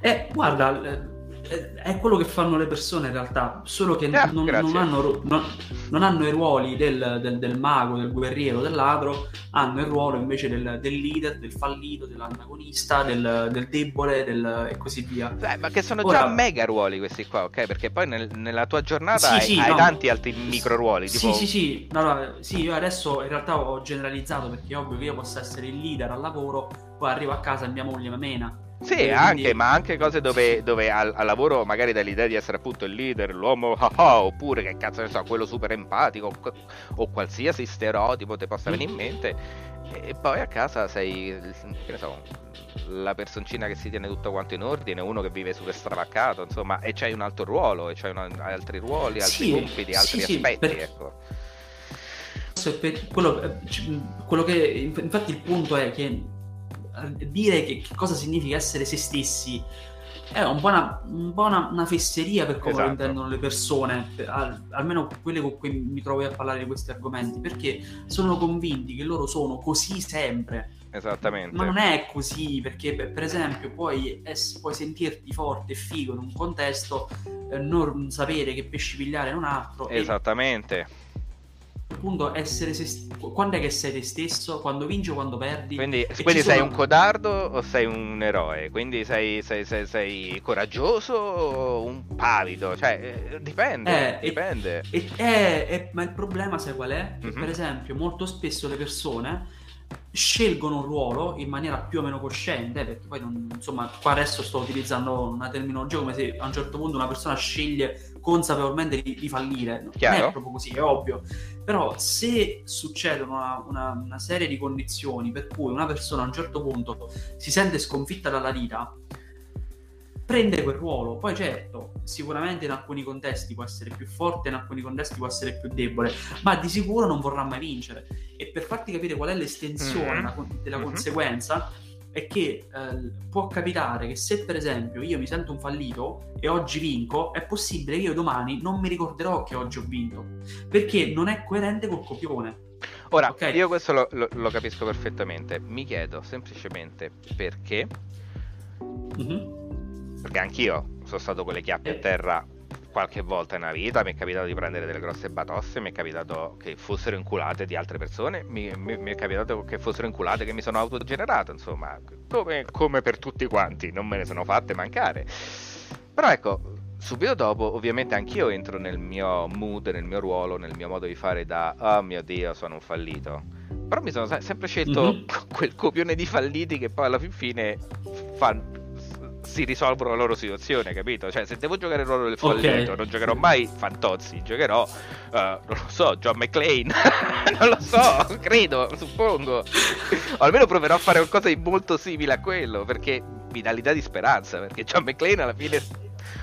Eh, guarda, è quello che fanno le persone in realtà, solo che Eh, non, non hanno, non- non hanno i ruoli del, del- del mago, del guerriero, del ladro, hanno il ruolo invece del, del leader, del fallito, dell'antagonista, del, del debole del- e così via. Eh, ma che sono Ora- già mega ruoli questi qua, ok? Perché poi nel- nella tua giornata Sì, hai, sì, hai no. tanti altri micro ruoli. Sì, Tipo... sì, sì, no, sì, io adesso in realtà ho generalizzato perché è ovvio che io possa essere il leader al lavoro, poi arrivo a casa e mia moglie mi mena. Sì, Eh, anche, quindi- ma anche cose dove, dove al, al lavoro magari dai l'idea di essere appunto il leader, l'uomo ah [LAUGHS] ah, oppure che cazzo ne so, quello super empatico o, qualsiasi stereotipo ti possa Mm. venire in mente e poi a casa sei, che ne so, la personcina che si tiene tutto quanto in ordine, uno che vive super stravaccato, insomma, e c'hai un altro ruolo, e c'hai una- altri ruoli, altri Sì, compiti, altri sì, aspetti, per- ecco. Quello, eh, quello che infatti il punto è che dire che, che cosa significa essere se stessi è un po' una, un po' una- una fesseria per come lo Esatto. intendono le persone, per- al- almeno quelle con cui mi trovo a parlare di questi argomenti, perché sono convinti che loro sono così sempre. Esattamente. Ma non è così, perché per esempio puoi, ess- puoi sentirti forte e figo in un contesto, eh, non sapere che pesci pigliare in un altro, e Appunto essere se st- quando è che sei te stesso quando vinci o quando perdi Quindi, E quindi sei sono- un codardo o sei un eroe? Quindi sei, sei- sei- sei coraggioso o un pavido? Cioè, eh, dipende, Eh, e- dipende. E- eh, eh, ma il problema sai qual è? Che Mhm. per esempio molto spesso le persone scelgono un ruolo in maniera più o meno cosciente perché poi non- insomma qua adesso sto utilizzando una terminologia come se a un certo punto una persona sceglie consapevolmente di, di fallire non Chiaro. è proprio così è ovvio però se succedono una, una- una serie di condizioni per cui una persona a un certo punto si sente sconfitta dalla vita prende quel ruolo. Poi certo, sicuramente in alcuni contesti può essere più forte, in alcuni contesti può essere più debole, ma di sicuro non vorrà mai vincere. E per farti capire qual è l'estensione Mhm. con- della Mhm. conseguenza, è che eh, può capitare che se per esempio io mi sento un fallito e oggi vinco, è possibile che io domani non mi ricorderò che oggi ho vinto, perché non è coerente col copione. Ora, ok. io questo lo, lo- lo capisco perfettamente. Mi chiedo semplicemente perché, Mhm. Perché anch'io sono stato con le chiappe a Eh. terra qualche volta nella vita, mi è capitato di prendere delle grosse batosse, mi è capitato che fossero inculate di altre persone, mi, mi- mi è capitato che fossero inculate che mi sono autogenerato, insomma, come, come per tutti quanti, non me ne sono fatte mancare. Però ecco, subito dopo ovviamente anch'io entro nel mio mood, nel mio ruolo, nel mio modo di fare da oh mio dio sono un fallito. Però mi sono se- sempre scelto Mhm. [LAUGHS] quel copione di falliti che poi alla fin fine fan- si risolvono la loro situazione, capito? Cioè se devo giocare il ruolo del fallito non giocherò mai Fantozzi, giocherò, eh, non lo so, John McClane, [LAUGHS] non lo so, credo, suppongo. O almeno proverò a fare qualcosa di molto simile a quello, perché mi dà l'idea di speranza, perché John McClane alla fine...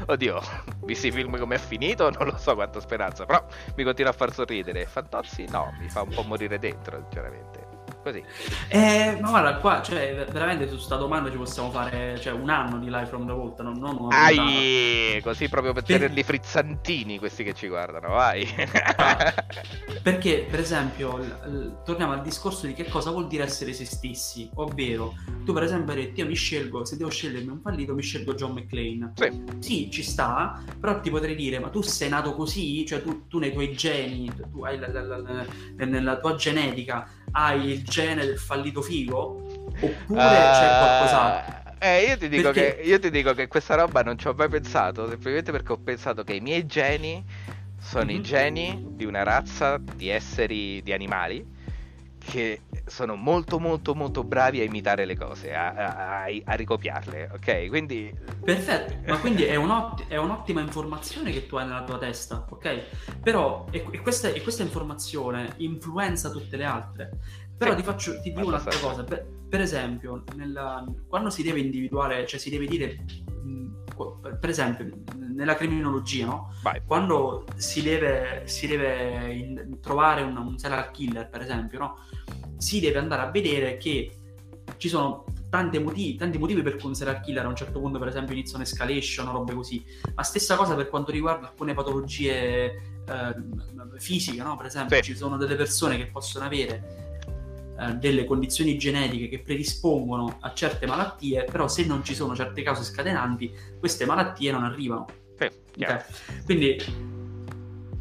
Oddio, visti i film come è finito, non lo so quanta speranza, però mi continua a far sorridere. Fantozzi no, mi fa un po' morire dentro, sinceramente. Così. Eh, ma guarda, qua, cioè, veramente su sta domanda ci possiamo fare cioè, un anno di Live from the Vault, non, non una. Ai, così proprio per Per- tenerli frizzantini questi che ci guardano, vai. [LAUGHS] Perché, per esempio, l- l- torniamo al discorso di che cosa vuol dire essere se stessi, ovvero tu per esempio hai detto io mi scelgo, se devo scegliermi un fallito mi scelgo John McClane. Sì. Sì, ci sta, però ti potrei dire, ma tu sei nato così? Cioè tu, tu nei tuoi geni, tu hai la- la- la- nella tua genetica, hai il gene del fallito figo? Oppure c'è qualcos'altro? Eh, io ti, dico Perché- che, io ti dico che questa roba non ci ho mai pensato, semplicemente perché ho pensato che i miei geni sono i Mhm. geni di una razza di esseri, di animali, che sono molto molto molto bravi a imitare le cose, a, a- a- a ricopiarle, ok? Quindi... Perfetto, ma quindi è, [LAUGHS] un'otti- è un'ottima informazione che tu hai nella tua testa, ok? Però, e, e questa, e questa informazione influenza tutte le altre. Però Sì, ti faccio, ti dico un'altra cosa. Per, per esempio, nella- quando si deve individuare, cioè si deve dire, mh, per esempio, nella criminologia, no? Quando si deve, si deve in- trovare un, un serial killer, per esempio, no? Si deve andare a vedere che ci sono tanti motivi, tanti motivi per cui un serial killer a un certo punto, per esempio, inizia un'escalation o robe così. Ma stessa cosa per quanto riguarda alcune patologie eh, fisiche, no? Per esempio, Sì. ci sono delle persone che possono avere eh, delle condizioni genetiche che predispongono a certe malattie, però se non ci sono certe cause scatenanti, queste malattie non arrivano. Sì, okay? Quindi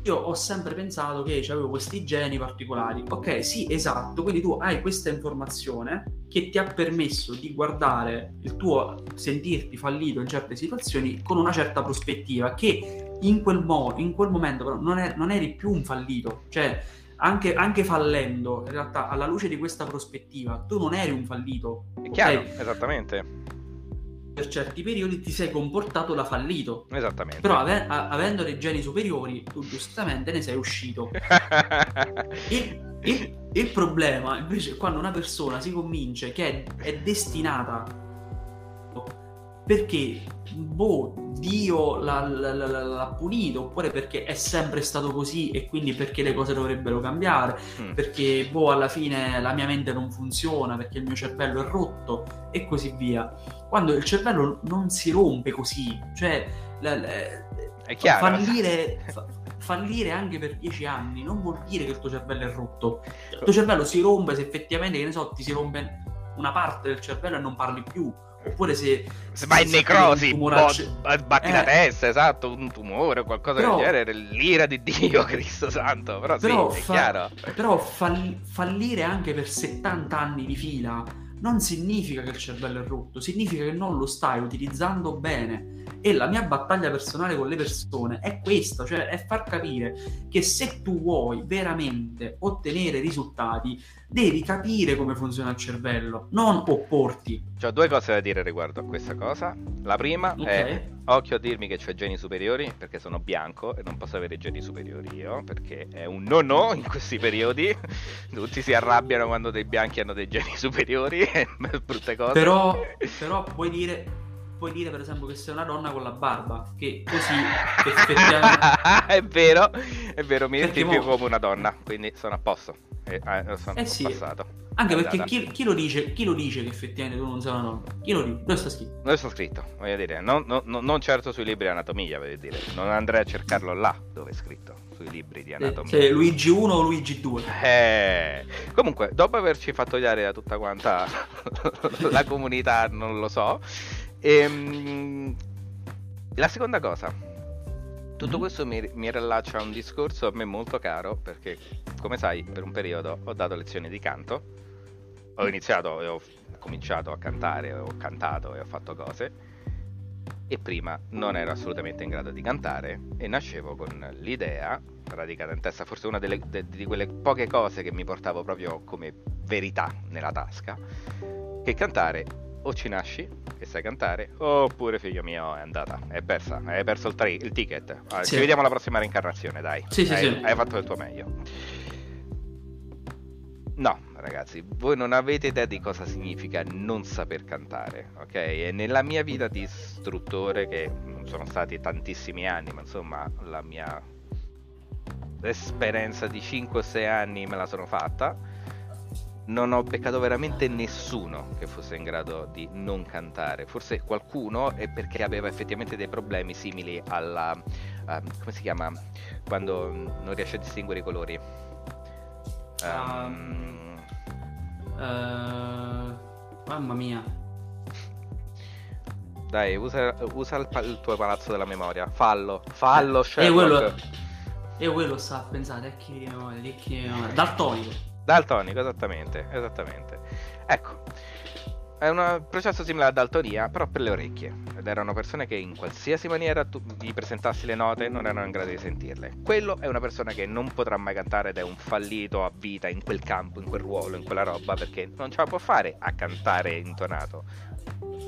io ho sempre pensato che avevo questi geni particolari. Ok, sì, esatto. Quindi tu hai questa informazione che ti ha permesso di guardare il tuo sentirti fallito in certe situazioni con una certa prospettiva che in quel, mo- in quel momento però non, è- non, eri più un fallito. Cioè, anche, anche, fallendo, in realtà, alla luce di questa prospettiva, tu non eri un fallito. È chiaro, okay? esattamente per certi periodi ti sei comportato da fallito. Esattamente. Però ave- a- avendo dei geni superiori, tu giustamente ne sei uscito. [LAUGHS] il, il, il, problema invece è quando una persona si convince che è, è destinata perché boh, Dio l'ha, l'ha, l'ha, punito oppure perché è sempre stato così e quindi perché le cose dovrebbero cambiare mm. perché boh alla fine la mia mente non funziona perché il mio cervello è rotto e così via. Quando il cervello non si rompe così cioè la, la, è chiaro. fallire, fa, fallire anche per dieci anni non vuol dire che il tuo cervello è rotto. Il tuo cervello si rompe se effettivamente che ne so ti si rompe una parte del cervello e non parli più Oppure se, se vai in necrosi, batti eh. la testa, esatto, un tumore o qualcosa però, del genere, l'ira di Dio, [LAUGHS] Cristo Santo. Però, però sì, fa, è chiaro. Però fall, fallire anche per 70 anni di fila non significa che il cervello è rotto, significa che non lo stai utilizzando bene. E la mia battaglia personale con le persone è questa, cioè è far capire che se tu vuoi veramente ottenere risultati, devi capire come funziona il cervello, non opporti. Ho due cose da dire riguardo a questa cosa. La prima okay. è occhio a dirmi che ho geni superiori perché sono bianco e non posso avere geni superiori io perché è un no no in questi periodi. [LAUGHS] Tutti si arrabbiano quando dei bianchi hanno dei geni [LAUGHS] superiori, [LAUGHS] brutte cose. Però, però puoi dire puoi dire per esempio che sei una donna con la barba, che così [LAUGHS] effettivamente... è vero, è vero, mi senti più come una donna, quindi sono a posto. Eh, eh, sono eh sì. passato. Anche perché chi, chi, lo dice, chi, lo dice, che effettivamente tu non sei una donna? Chi lo dice? Dove sta scritto? Dove sta scritto? Voglio dire, non, non, non certo sui libri di anatomia, voglio dire. Non andrei a cercarlo là dove è scritto, sui libri di eh, anatomia. Se Luigi 1 o Luigi 2. Eh, comunque, dopo averci fatto togliere da tutta quanta [LAUGHS] la comunità, non lo so. Ehm, la seconda cosa, tutto mm-hmm. questo mi, mi rilaccia a un discorso a me molto caro perché, come sai, per un periodo ho dato lezioni di canto. Ho iniziato e ho cominciato a cantare, ho cantato e ho fatto cose. E prima non ero assolutamente in grado di cantare e nascevo con l'idea radicata in testa, forse una delle, de, di quelle poche cose che mi portavo proprio come verità nella tasca, che cantare o ci nasci e sai cantare oppure figlio mio è andata, è persa, hai perso il, tri- il ticket. Ah, sì. Ci vediamo alla prossima reincarnazione, dai. Sì, sì, hai, sì. hai fatto il tuo meglio. No, ragazzi, voi non avete idea di cosa significa non saper cantare, ok? E nella mia vita di istruttore, che non sono stati tantissimi anni, ma insomma la mia esperienza di 5-6 anni me la sono fatta, non ho beccato veramente nessuno che fosse in grado di non cantare. Forse qualcuno è perché aveva effettivamente dei problemi simili alla... Uh, come si chiama? Quando non riesce a distinguere i colori Um, uh, mamma mia. Dai, usa, usa il, il, tuo palazzo della memoria. Fallo, fallo, eh, Sherlock. E quello, e quello sta, pensate, a chi di memoria, di chi di memoria. Daltonico. Daltonico, esattamente, esattamente. Ecco, è un processo simile ad daltonia, però per le orecchie. Ed erano persone che in qualsiasi maniera tu gli presentassi le note non erano in grado di sentirle. Quello è una persona che non potrà mai cantare ed è un fallito a vita in quel campo, in quel ruolo, in quella roba, perché non ce la può fare a cantare intonato.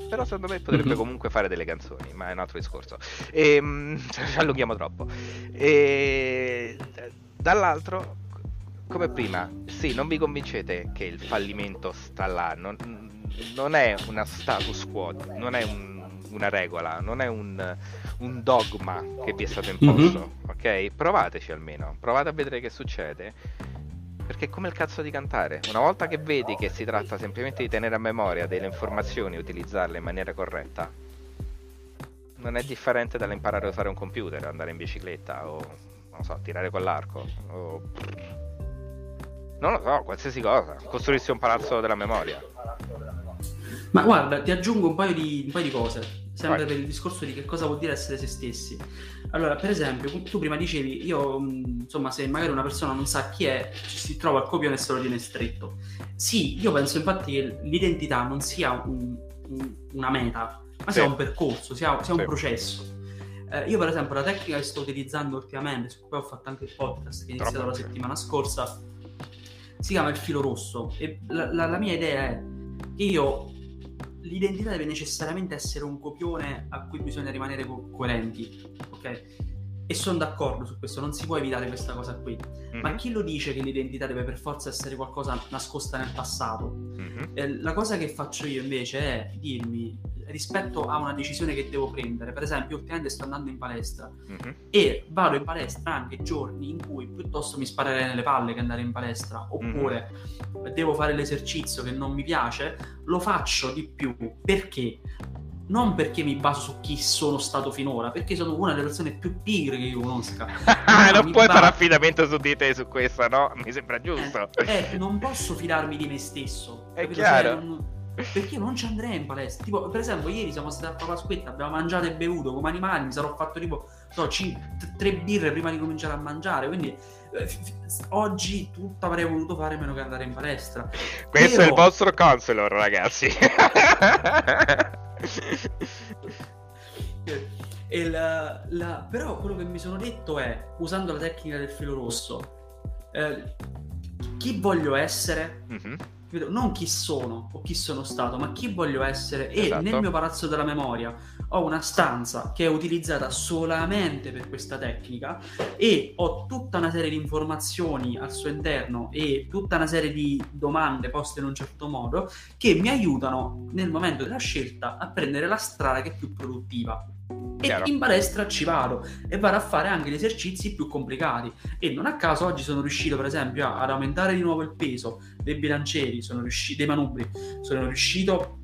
Però secondo me potrebbe mm-hmm. comunque fare delle canzoni, ma è un altro discorso. E, ehm, [LAUGHS] ci allunghiamo troppo. E dall'altro, come prima, sì, non vi convincete che il fallimento sta là. Non, non è una status quo, non è un, una regola, non è un, un, dogma che vi è stato imposto, mm-hmm. ok? Provateci almeno, provate a vedere che succede. Perché è come il cazzo di cantare. Una volta che vedi che si tratta semplicemente di tenere a memoria delle informazioni e utilizzarle in maniera corretta, non è differente dall'imparare a usare un computer, andare in bicicletta o non so, tirare con l'arco o Non lo so, qualsiasi cosa. Costruirsi un palazzo della memoria. Ma guarda, ti aggiungo un paio di, un paio di cose, sempre Vai. per il discorso di che cosa vuol dire essere se stessi. Allora, per esempio, tu prima dicevi, io, insomma, se magari una persona non sa chi è, ci si trova al copione e se lo tiene stretto. Sì, io penso infatti che l'identità non sia un, un, una meta, ma sì. sia un percorso, sia, sia un processo. Eh, io, per esempio, la tecnica che sto utilizzando ultimamente, su cui ho fatto anche il podcast che è iniziato Troppo. la settimana scorsa, si chiama il filo rosso. E la, la, la mia idea è che io l'identità deve necessariamente essere un copione a cui bisogna rimanere co- coerenti, ok? E sono d'accordo su questo, non si può evitare questa cosa qui. Mm-hmm. Ma chi lo dice che l'identità deve per forza essere qualcosa nascosta nel passato? Mm-hmm. Eh, la cosa che faccio io invece è dirmi rispetto a una decisione che devo prendere. Per esempio, ultimamente sto andando in palestra mm-hmm. e vado in palestra anche giorni in cui piuttosto mi sparerei nelle palle che andare in palestra, oppure mm-hmm. devo fare l'esercizio che non mi piace, lo faccio di più perché non perché mi baso su chi sono stato finora, perché sono una delle persone più pigre che io conosca. [LAUGHS] non puoi baso... fare affidamento su di te su questo, no? Mi sembra giusto. Eh, eh non posso fidarmi di me stesso. È capito? chiaro. Cioè, non perché io non ci andrei in palestra. Tipo, per esempio, ieri siamo stati a Pasquetta, abbiamo mangiato e bevuto come animali, mi sarò fatto tipo no, c- tre birre prima di cominciare a mangiare. Quindi oggi tutto avrei voluto fare meno che andare in palestra. Questo Però... è il vostro counselor, ragazzi. la, la... Però quello che mi sono detto è, usando la tecnica del filo rosso, eh, chi voglio essere? Mm-hmm non chi sono o chi sono stato, ma chi voglio essere. Esatto. E nel mio palazzo della memoria ho una stanza che è utilizzata solamente per questa tecnica e ho tutta una serie di informazioni al suo interno e tutta una serie di domande poste in un certo modo che mi aiutano nel momento della scelta a prendere la strada che è più produttiva. Chiaro. E in palestra ci vado e vado a fare anche gli esercizi più complicati. E non a caso oggi sono riuscito, per esempio, ad aumentare di nuovo il peso dei bilancieri, sono riuscito, dei manubri, sono riuscito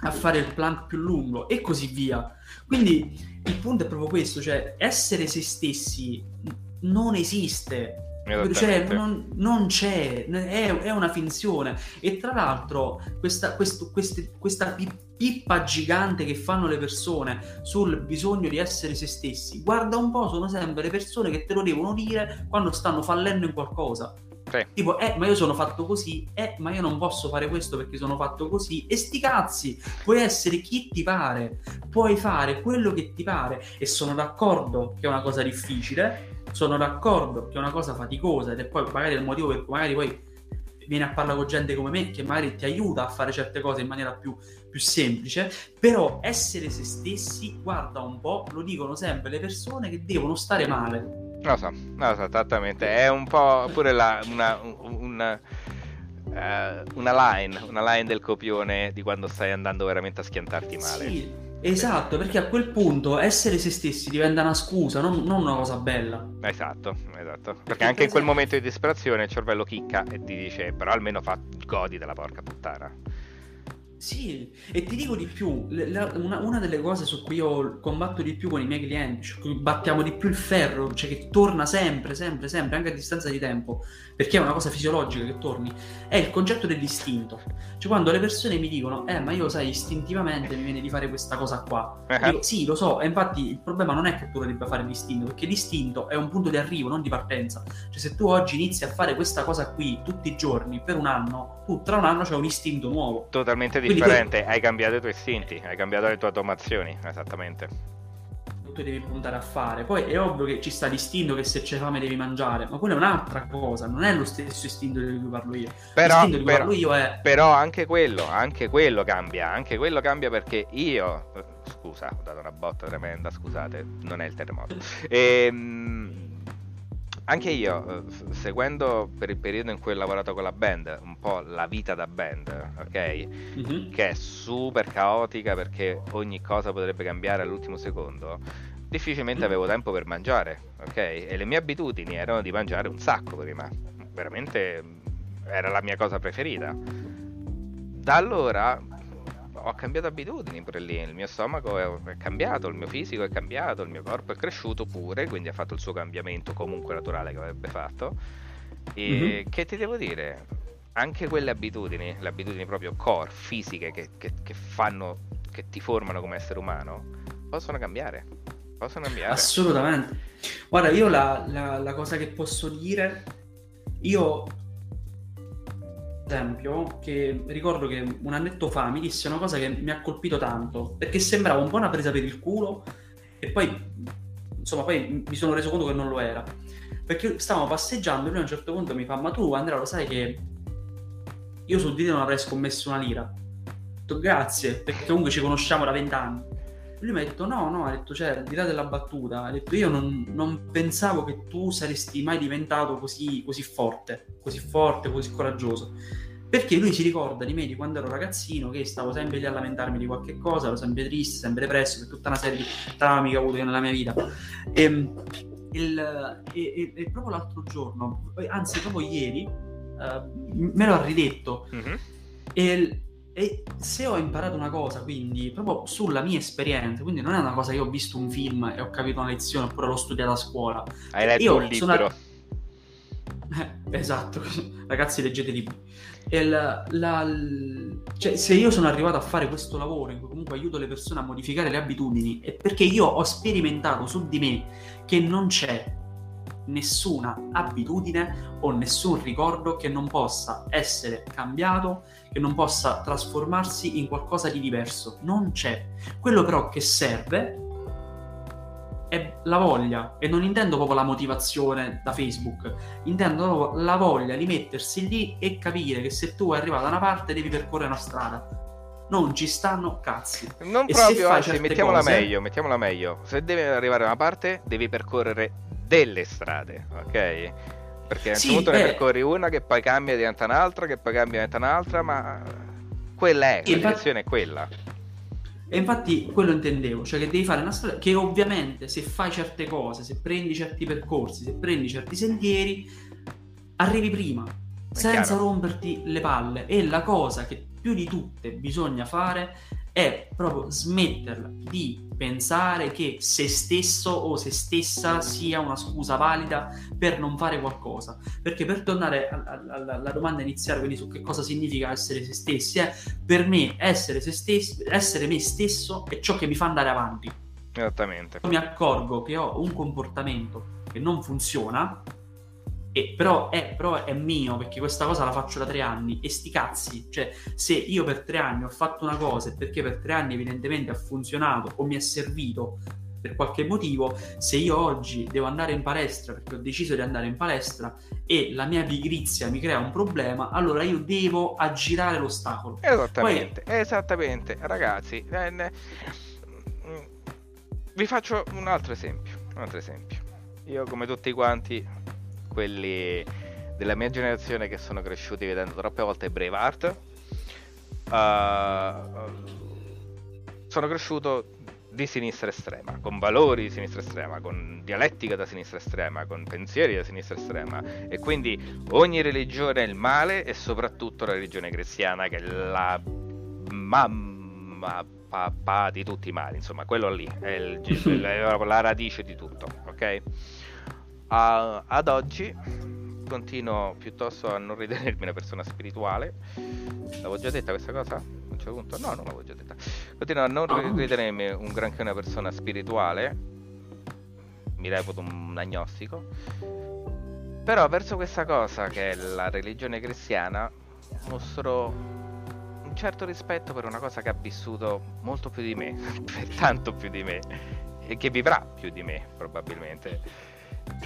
a fare il plank più lungo e così via. Quindi il punto è proprio questo, cioè essere se stessi non esiste. Cioè, non, non, c'è, è, è, una finzione. E tra l'altro, questa, questo, queste, questa pippa gigante che fanno le persone sul bisogno di essere se stessi, guarda un po', sono sempre le persone che te lo devono dire quando stanno fallendo in qualcosa. Sì. Tipo, eh, ma io sono fatto così, eh, ma io non posso fare questo perché sono fatto così. E sti cazzi, puoi essere chi ti pare, puoi fare quello che ti pare. E sono d'accordo che è una cosa difficile, sono d'accordo che è una cosa faticosa ed è poi magari il motivo per cui magari poi vieni a parlare con gente come me che magari ti aiuta a fare certe cose in maniera più, più semplice, però essere se stessi, guarda un po', lo dicono sempre le persone che devono stare male lo so, lo so, esattamente. È un po' pure la, una, una, uh, una, line, una line del copione di quando stai andando veramente a schiantarti male. Sì, esatto, perché a quel punto essere se stessi diventa una scusa, non, non una cosa bella. Esatto, esatto. Perché, perché anche in quel momento di disperazione il cervello chicca e ti dice, però almeno fa godi della porca puttana. Sì, e ti dico di più, la, una, una, delle cose su cui io combatto di più con i miei clienti, su battiamo di più il ferro, cioè che torna sempre, sempre, sempre, anche a distanza di tempo, perché è una cosa fisiologica che torni, è il concetto dell'istinto. Cioè quando le persone mi dicono, eh ma io sai, istintivamente mi viene di fare questa cosa qua. Uh-huh. Dico, sì, lo so, e infatti il problema non è che tu lo debba fare l'istinto, perché l'istinto è un punto di arrivo, non di partenza. Cioè se tu oggi inizi a fare questa cosa qui tutti i giorni per un anno, tu tra un anno c'è un istinto nuovo. Totalmente differente differente, que- hai cambiato i tuoi istinti, hai cambiato le tue automazioni, esattamente. Tu devi puntare a fare. Poi è ovvio che ci sta l'istinto che se c'è fame devi mangiare, ma quella è un'altra cosa, non è lo stesso istinto di cui parlo io. Però, però, parlo io è... però anche quello, anche quello cambia, anche quello cambia perché io... Scusa, ho dato una botta tremenda, scusate, non è il terremoto. [LAUGHS] Ehm anche io, eh, seguendo per il periodo in cui ho lavorato con la band, un po' la vita da band, ok? Mm-hmm. Che è super caotica perché ogni cosa potrebbe cambiare all'ultimo secondo. Difficilmente mm-hmm. avevo tempo per mangiare, ok? E le mie abitudini erano di mangiare un sacco prima. Veramente mm, era la mia cosa preferita. Da allora ho cambiato abitudini pure lì, il mio stomaco è, cambiato, il mio fisico è cambiato, il mio corpo è cresciuto pure, quindi ha fatto il suo cambiamento comunque naturale che avrebbe fatto. E mm-hmm. che ti devo dire? Anche quelle abitudini, le abitudini proprio core, fisiche, che, che, che fanno, che ti formano come essere umano, possono cambiare. Possono cambiare. Assolutamente. Guarda, io la, la, la cosa che posso dire, io esempio che ricordo che un annetto fa mi disse una cosa che mi ha colpito tanto perché sembrava un po' una presa per il culo e poi insomma poi mi sono reso conto che non lo era. Perché stavamo passeggiando e lui a un certo punto mi fa ma tu Andrea lo sai che io su di te non avrei scommesso una lira? Ho detto grazie perché comunque ci conosciamo da vent'anni lui mi ha detto no, no, ha detto, cioè, al di là della battuta, ha detto io non, non pensavo che tu saresti mai diventato così, così forte, così forte, così coraggioso. Perché lui si ricorda di me di quando ero ragazzino, che stavo sempre lì a lamentarmi di qualche cosa, ero sempre triste, sempre depresso, per tutta una serie di traumi che ho avuto nella mia vita. E, il, e, e, proprio l'altro giorno, anzi proprio ieri, uh, me l'ho ridetto. Mm-hmm. E e se ho imparato una cosa, quindi proprio sulla mia esperienza, quindi non è una cosa che ho visto un film e ho capito una lezione oppure l'ho studiata a scuola. Hai letto Io un libro. Sono... [LAUGHS] Eh, esatto, [LAUGHS] ragazzi leggete libri. La, la, cioè, se io sono arrivato a fare questo lavoro in cui comunque aiuto le persone a modificare le abitudini, è perché io ho sperimentato su di me che non c'è nessuna abitudine o nessun ricordo che non possa essere cambiato, che non possa trasformarsi in qualcosa di diverso. Non c'è. Quello però che serve è la voglia e non intendo proprio la motivazione da Facebook, intendo la voglia di mettersi lì e capire che se tu arrivi da una parte devi percorrere una strada. Non ci stanno cazzi. Non e proprio, anzi, mettiamola cose... meglio, mettiamola meglio. Se devi arrivare da una parte, devi percorrere delle strade, ok? Perché a un certo punto ne percorri una che poi cambia diventa un'altra, che poi cambia diventa un'altra, ma quella è, la infatti... direzione è quella. E infatti quello intendevo, cioè che devi fare una strada che ovviamente se fai certe cose, se prendi certi percorsi, se prendi certi sentieri, arrivi prima, è senza chiaro. romperti le palle. E la cosa che più di tutte bisogna fare è proprio smetterla di pensare che se stesso o se stessa sia una scusa valida per non fare qualcosa. Perché per tornare alla, domanda iniziale, quindi su che cosa significa essere se stessi, è per me essere se stessi, essere me stesso è ciò che mi fa andare avanti. Esattamente. Mi accorgo che ho un comportamento che non funziona e però, è, però, è, mio perché questa cosa la faccio da tre anni e sti cazzi, cioè se io per tre anni ho fatto una cosa e perché per tre anni evidentemente ha funzionato o mi è servito per qualche motivo, se io oggi devo andare in palestra perché ho deciso di andare in palestra e la mia pigrizia mi crea un problema, allora io devo aggirare l'ostacolo. Esattamente, Poi... esattamente, ragazzi. Eh, ne... Vi faccio un altro esempio, un altro esempio. Io come tutti quanti quelli della mia generazione che sono cresciuti vedendo troppe volte Braveheart. Uh, sono cresciuto di sinistra estrema, con valori di sinistra estrema, con dialettica da sinistra estrema, con pensieri da sinistra estrema e quindi ogni religione è il male e soprattutto la religione cristiana che è la mamma papà di tutti i mali, insomma quello lì è il, la radice di tutto, ok? A, ad oggi continuo piuttosto a non ritenermi una persona spirituale. L'avevo già detta questa cosa? A un certo punto? No, non l'avevo già detta. Continuo a non ah. ritenermi un granché una persona spirituale. Mi reputo un agnostico. Però verso questa cosa che è la religione cristiana mostro un certo rispetto per una cosa che ha vissuto molto più di me, [LAUGHS] tanto più di me, e che vivrà più di me probabilmente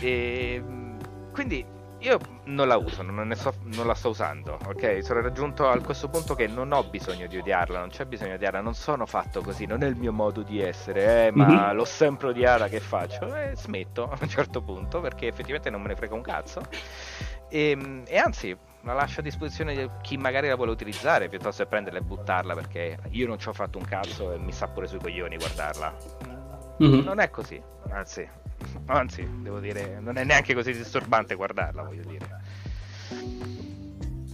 e ehm, quindi io non la uso, non, so, non, la sto usando, ok? Sono raggiunto a questo punto che non ho bisogno di odiarla, non c'è bisogno di odiarla, non sono fatto così, non è il mio modo di essere, eh, ma mm-hmm. l'ho sempre odiata, che faccio? E smetto a un certo punto perché effettivamente non me ne frega un cazzo. E, ehm, e anzi, la lascio a disposizione di chi magari la vuole utilizzare piuttosto che prenderla e buttarla perché io non ci ho fatto un cazzo e mi sta pure sui coglioni guardarla. Mm-hmm. Non è così, anzi, Anzi, devo dire, non è neanche così disturbante guardarla, voglio dire.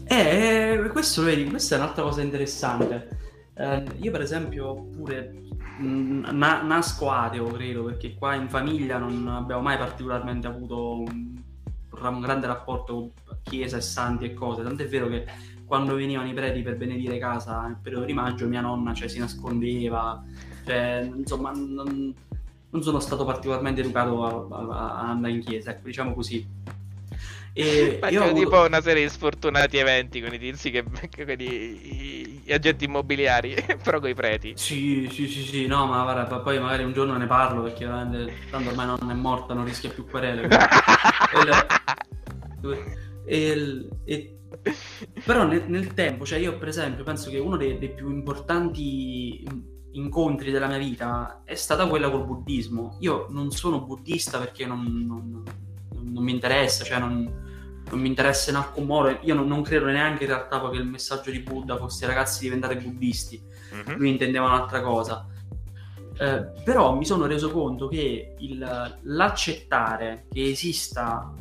Eh, questo vedi, questa è un'altra cosa interessante. Eh, io, per esempio, pure mh, mm, na- nasco ateo, credo, perché qua in famiglia non abbiamo mai particolarmente avuto un, un grande rapporto chiesa e santi e cose, tant'è vero che quando venivano i preti per benedire casa nel periodo di maggio, mia nonna cioè, si nascondeva, cioè, insomma, non, non, sono stato particolarmente educato a, a, a andare in chiesa, ecco, diciamo così. E [LAUGHS] c'è avuto... tipo una serie di sfortunati eventi con i tizi che, con i, gli agenti immobiliari, [LAUGHS] però con i preti. Sì, sì, sì, sì, no, ma guarda, poi magari un giorno ne parlo perché veramente tanto ormai non è morta, non rischia più querele. [LAUGHS] e, e, però nel, nel, tempo, cioè io per esempio penso che uno dei, dei più importanti incontri della mia vita è stata quella col buddismo. Io non sono buddista perché non, non, non, non mi interessa, cioè non, mi interessa in alcun modo. Io non, credo neanche in realtà che il messaggio di Buddha fosse ragazzi diventare buddisti. Mm-hmm. Lui intendeva un'altra cosa. Eh, però mi sono reso conto che il, l'accettare che esista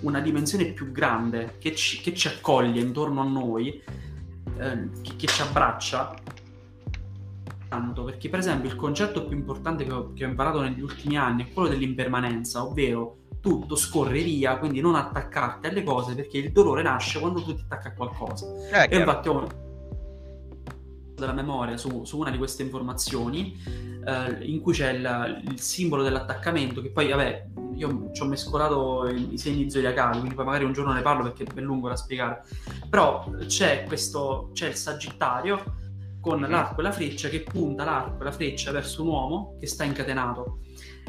una dimensione più grande che ci, che ci accoglie intorno a noi, eh, che, che, ci abbraccia, perché per esempio il concetto più importante che ho, che ho imparato negli ultimi anni è quello dell'impermanenza, ovvero tutto scorre via, quindi non attaccarti alle cose perché il dolore nasce quando tu ti attacchi a qualcosa. Eh, e infatti ho della memoria su, su, una di queste informazioni eh, in cui c'è il, il, simbolo dell'attaccamento che poi vabbè io ci ho mescolato i, i segni zodiacali quindi poi magari un giorno ne parlo perché è lungo da spiegare però c'è questo c'è il sagittario con l'arco e la freccia che punta l'arco e la freccia verso un uomo che sta incatenato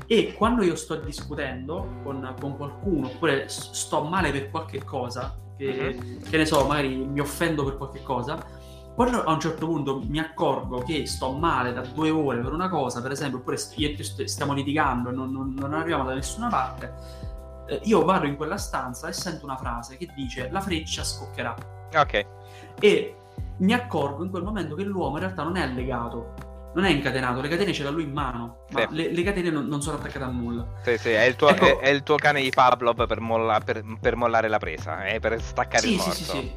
e quando io sto discutendo con, con qualcuno oppure sto male per qualche cosa che, mhm. che ne so magari mi offendo per qualche cosa quando a un certo punto mi accorgo che sto male da due ore per una cosa, per esempio, oppure io e te stiamo litigando e non, non, non, arriviamo da nessuna parte, eh, io vado in quella stanza e sento una frase che dice la freccia scoccherà. Ok. E mi accorgo in quel momento che l'uomo in realtà non è legato, non è incatenato, le catene ce l'ha lui in mano, ma sì. le, le, catene non, non, sono attaccate a nulla. Sì, sì, è il tuo, ecco... è, è il tuo cane di Pavlov per, molla, per, per, mollare la presa, è per staccare sì, il morto. Sì, sì, sì.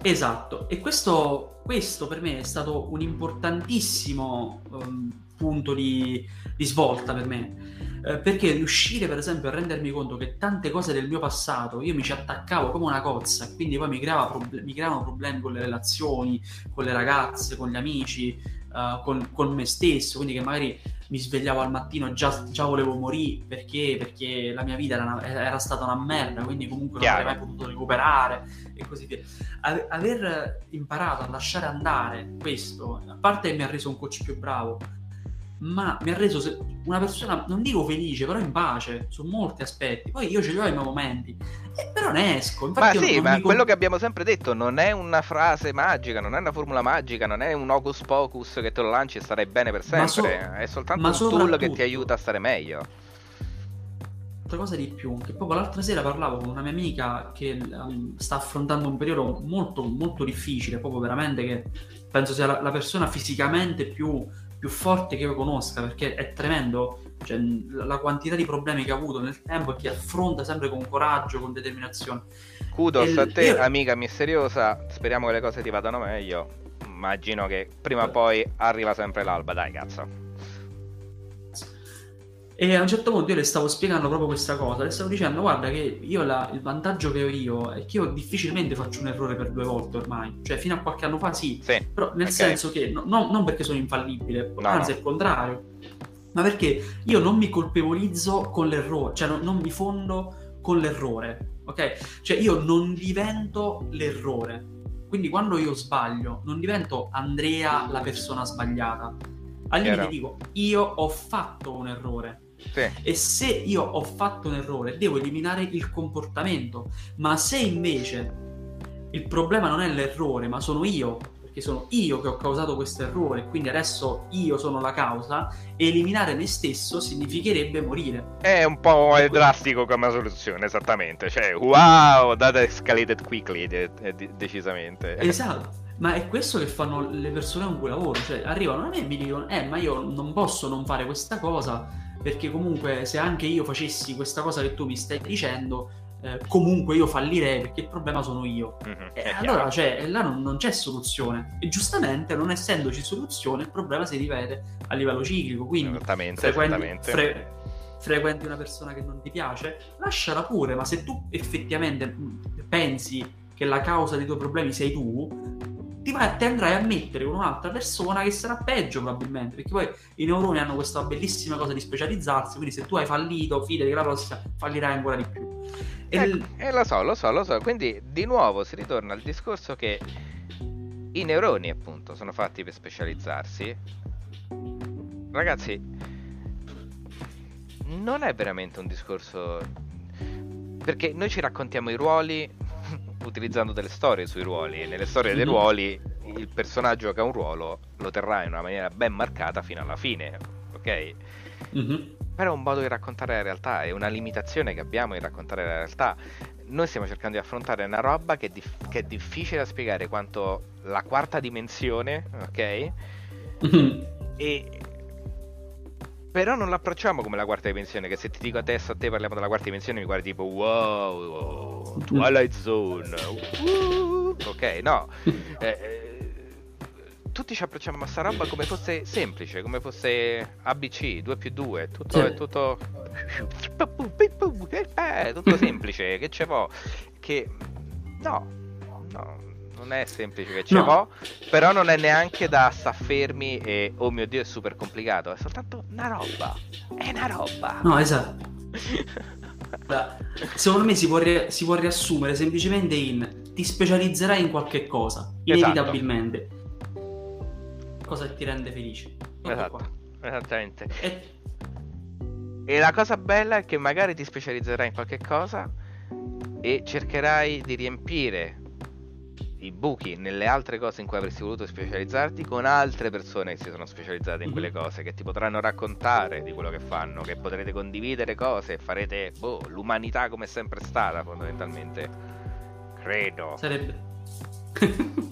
Esatto, e questo, questo, per me è stato un importantissimo um, punto di, di, svolta per me, eh, perché riuscire per esempio a rendermi conto che tante cose del mio passato io mi ci attaccavo come una cozza e quindi poi mi, creava proble- mi creavano problemi con le relazioni, con le ragazze, con gli amici, uh, con, con me stesso, quindi che magari mi svegliavo al mattino e già, già, volevo morire perché, perché la mia vita era, una, era, stata una merda, quindi comunque non avrei mai potuto recuperare e così via. Ave, aver imparato a lasciare andare questo, a parte che mi ha reso un coach più bravo, ma mi ha reso una persona, non dico felice, però in pace su molti aspetti. Poi io ce li ho i miei momenti, e però ne esco. Infatti ma sì, ma quello che abbiamo sempre detto non è una frase magica, non è una formula magica, non è un hocus pocus che te lo lanci e starai bene per sempre. So... è soltanto un tool che ti aiuta a stare meglio Altra cosa di più, che proprio l'altra sera parlavo con una mia amica che um, sta affrontando un periodo molto, molto difficile, proprio veramente che penso sia la, la persona fisicamente più più forte che io conosca perché è tremendo cioè, la quantità di problemi che ha avuto nel tempo e che affronta sempre con coraggio, con determinazione. Kudos e a te, io... amica misteriosa. Speriamo che le cose ti vadano meglio. Immagino che prima o poi arriva sempre l'alba, dai cazzo. E a un certo punto io le stavo spiegando proprio questa cosa, le stavo dicendo guarda che io la, il vantaggio che ho io è che io difficilmente faccio un errore per due volte ormai, cioè fino a qualche anno fa sì, sì però nel okay. senso che no, no, non perché sono infallibile, no, anzi no. al contrario, ma perché io non mi colpevolizzo con l'errore, cioè non, non mi fondo con l'errore, ok? Cioè io non divento l'errore, quindi quando io sbaglio non divento Andrea la persona sbagliata, al limite dico io ho fatto un errore sì. E se io ho fatto un errore, devo eliminare il comportamento. Ma se invece il problema non è l'errore, ma sono io, perché sono io che ho causato questo errore, quindi adesso io sono la causa, eliminare me stesso significherebbe morire. È un po' è drastico come soluzione, esattamente. Cioè, wow, that escalated quickly, de- de- decisamente. [LAUGHS] Esatto. Ma è questo che fanno le persone con cui lavoro, cioè arrivano a me e mi dicono, eh, ma io non posso non fare questa cosa perché comunque se anche io facessi questa cosa che tu mi stai dicendo, eh, comunque io fallirei perché il problema sono io. Mm-hmm, e allora cioè, là non, non, c'è soluzione. E giustamente, non essendoci soluzione, il problema si ripete a livello ciclico. Quindi esattamente, frequen- esattamente. Fre- frequenti una persona che non ti piace, lasciala pure, ma se tu effettivamente pensi che la causa dei tuoi problemi sei tu, ti, vai, ti andrai a mettere con un'altra persona che sarà peggio probabilmente, perché poi i neuroni hanno questa bellissima cosa di specializzarsi, quindi se tu hai fallito, fidati che la prossima fallirai ancora di più. E, ecco, l... eh, lo so, lo so, lo so, quindi di nuovo si ritorna al discorso che i neuroni appunto sono fatti per specializzarsi. Ragazzi, non è veramente un discorso perché noi ci raccontiamo i ruoli utilizzando delle storie sui ruoli e nelle storie dei mhm. ruoli il personaggio che ha un ruolo lo terrà in una maniera ben marcata fino alla fine, ok? Mm-hmm. Però è un modo di raccontare la realtà, è una limitazione che abbiamo in raccontare la realtà. Noi stiamo cercando di affrontare una roba che è, dif- che è difficile da spiegare quanto la quarta dimensione, ok? Mm-hmm. E però non l'approcciamo come la quarta dimensione, che se ti dico adesso a te parliamo della quarta dimensione mi guardi tipo wow, wow Twilight Zone. Uh, ok, no. [LAUGHS] Eh, eh, tutti ci approcciamo a sta roba come fosse semplice, come fosse ABC, 2 più 2, tutto, è tutto... Eh, tutto semplice, che ce vo'? Che... No, no, non è semplice che ce no. l'ho, però non è neanche da sta fermi e oh mio dio è super complicato, è soltanto una roba, è una roba. No, esatto. Secondo me si può, ri- si può, riassumere semplicemente in ti specializzerai in qualche cosa, esatto. inevitabilmente. Esatto. Cosa ti rende felice. Esatto, esattamente. E... e la cosa bella è che magari ti specializzerai in qualche cosa e cercherai di riempire i buchi nelle altre cose in cui avresti voluto specializzarti con altre persone che si sono specializzate in quelle mhm. cose, che ti potranno raccontare di quello che fanno, che potrete condividere cose e farete boh, l'umanità come è sempre stata fondamentalmente. Credo. Sarebbe.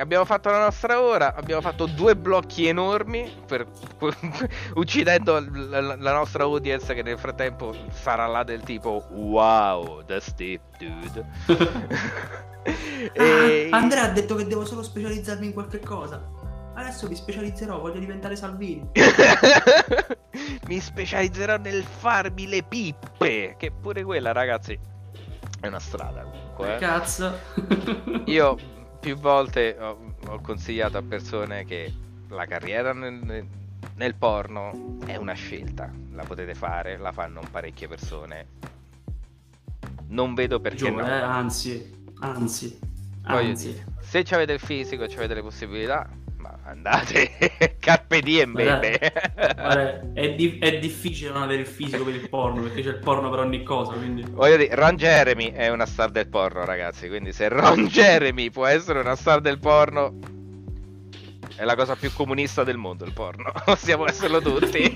Abbiamo fatto la nostra ora, abbiamo fatto due blocchi enormi per, [LAUGHS] uccidendo la, la, nostra audience che nel frattempo sarà là del tipo wow, that's deep dude. [LAUGHS] e... ah, Andrea ha detto che devo solo specializzarmi in qualche cosa. Adesso mi specializzerò, voglio diventare Salvini. [LAUGHS] mi specializzerò nel farmi le pippe, che pure quella ragazzi è una strada comunque. Eh. Cazzo. Io più volte ho, ho, consigliato a persone che la carriera nel, nel, porno è una scelta, la potete fare, la fanno parecchie persone. Non vedo perché Giù, no. Eh, anzi, anzi, anzi. se avete il fisico e avete le possibilità, andate [LAUGHS] [LAUGHS] carpe diem guarda, è, di- è, difficile non avere il fisico per il porno perché c'è il porno per ogni cosa quindi... voglio dire Ron Jeremy è una star del porno ragazzi quindi se Ron [LAUGHS] Jeremy può essere una star del porno è la cosa più comunista del mondo il porno. Possiamo esserlo tutti.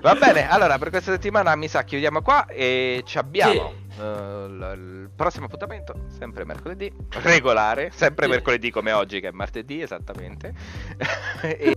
Va bene allora per questa settimana mi sa chiudiamo qua e ci abbiamo. Sì Uh, il prossimo appuntamento, sempre mercoledì, regolare, sempre mercoledì come oggi che è martedì esattamente. [LAUGHS] e...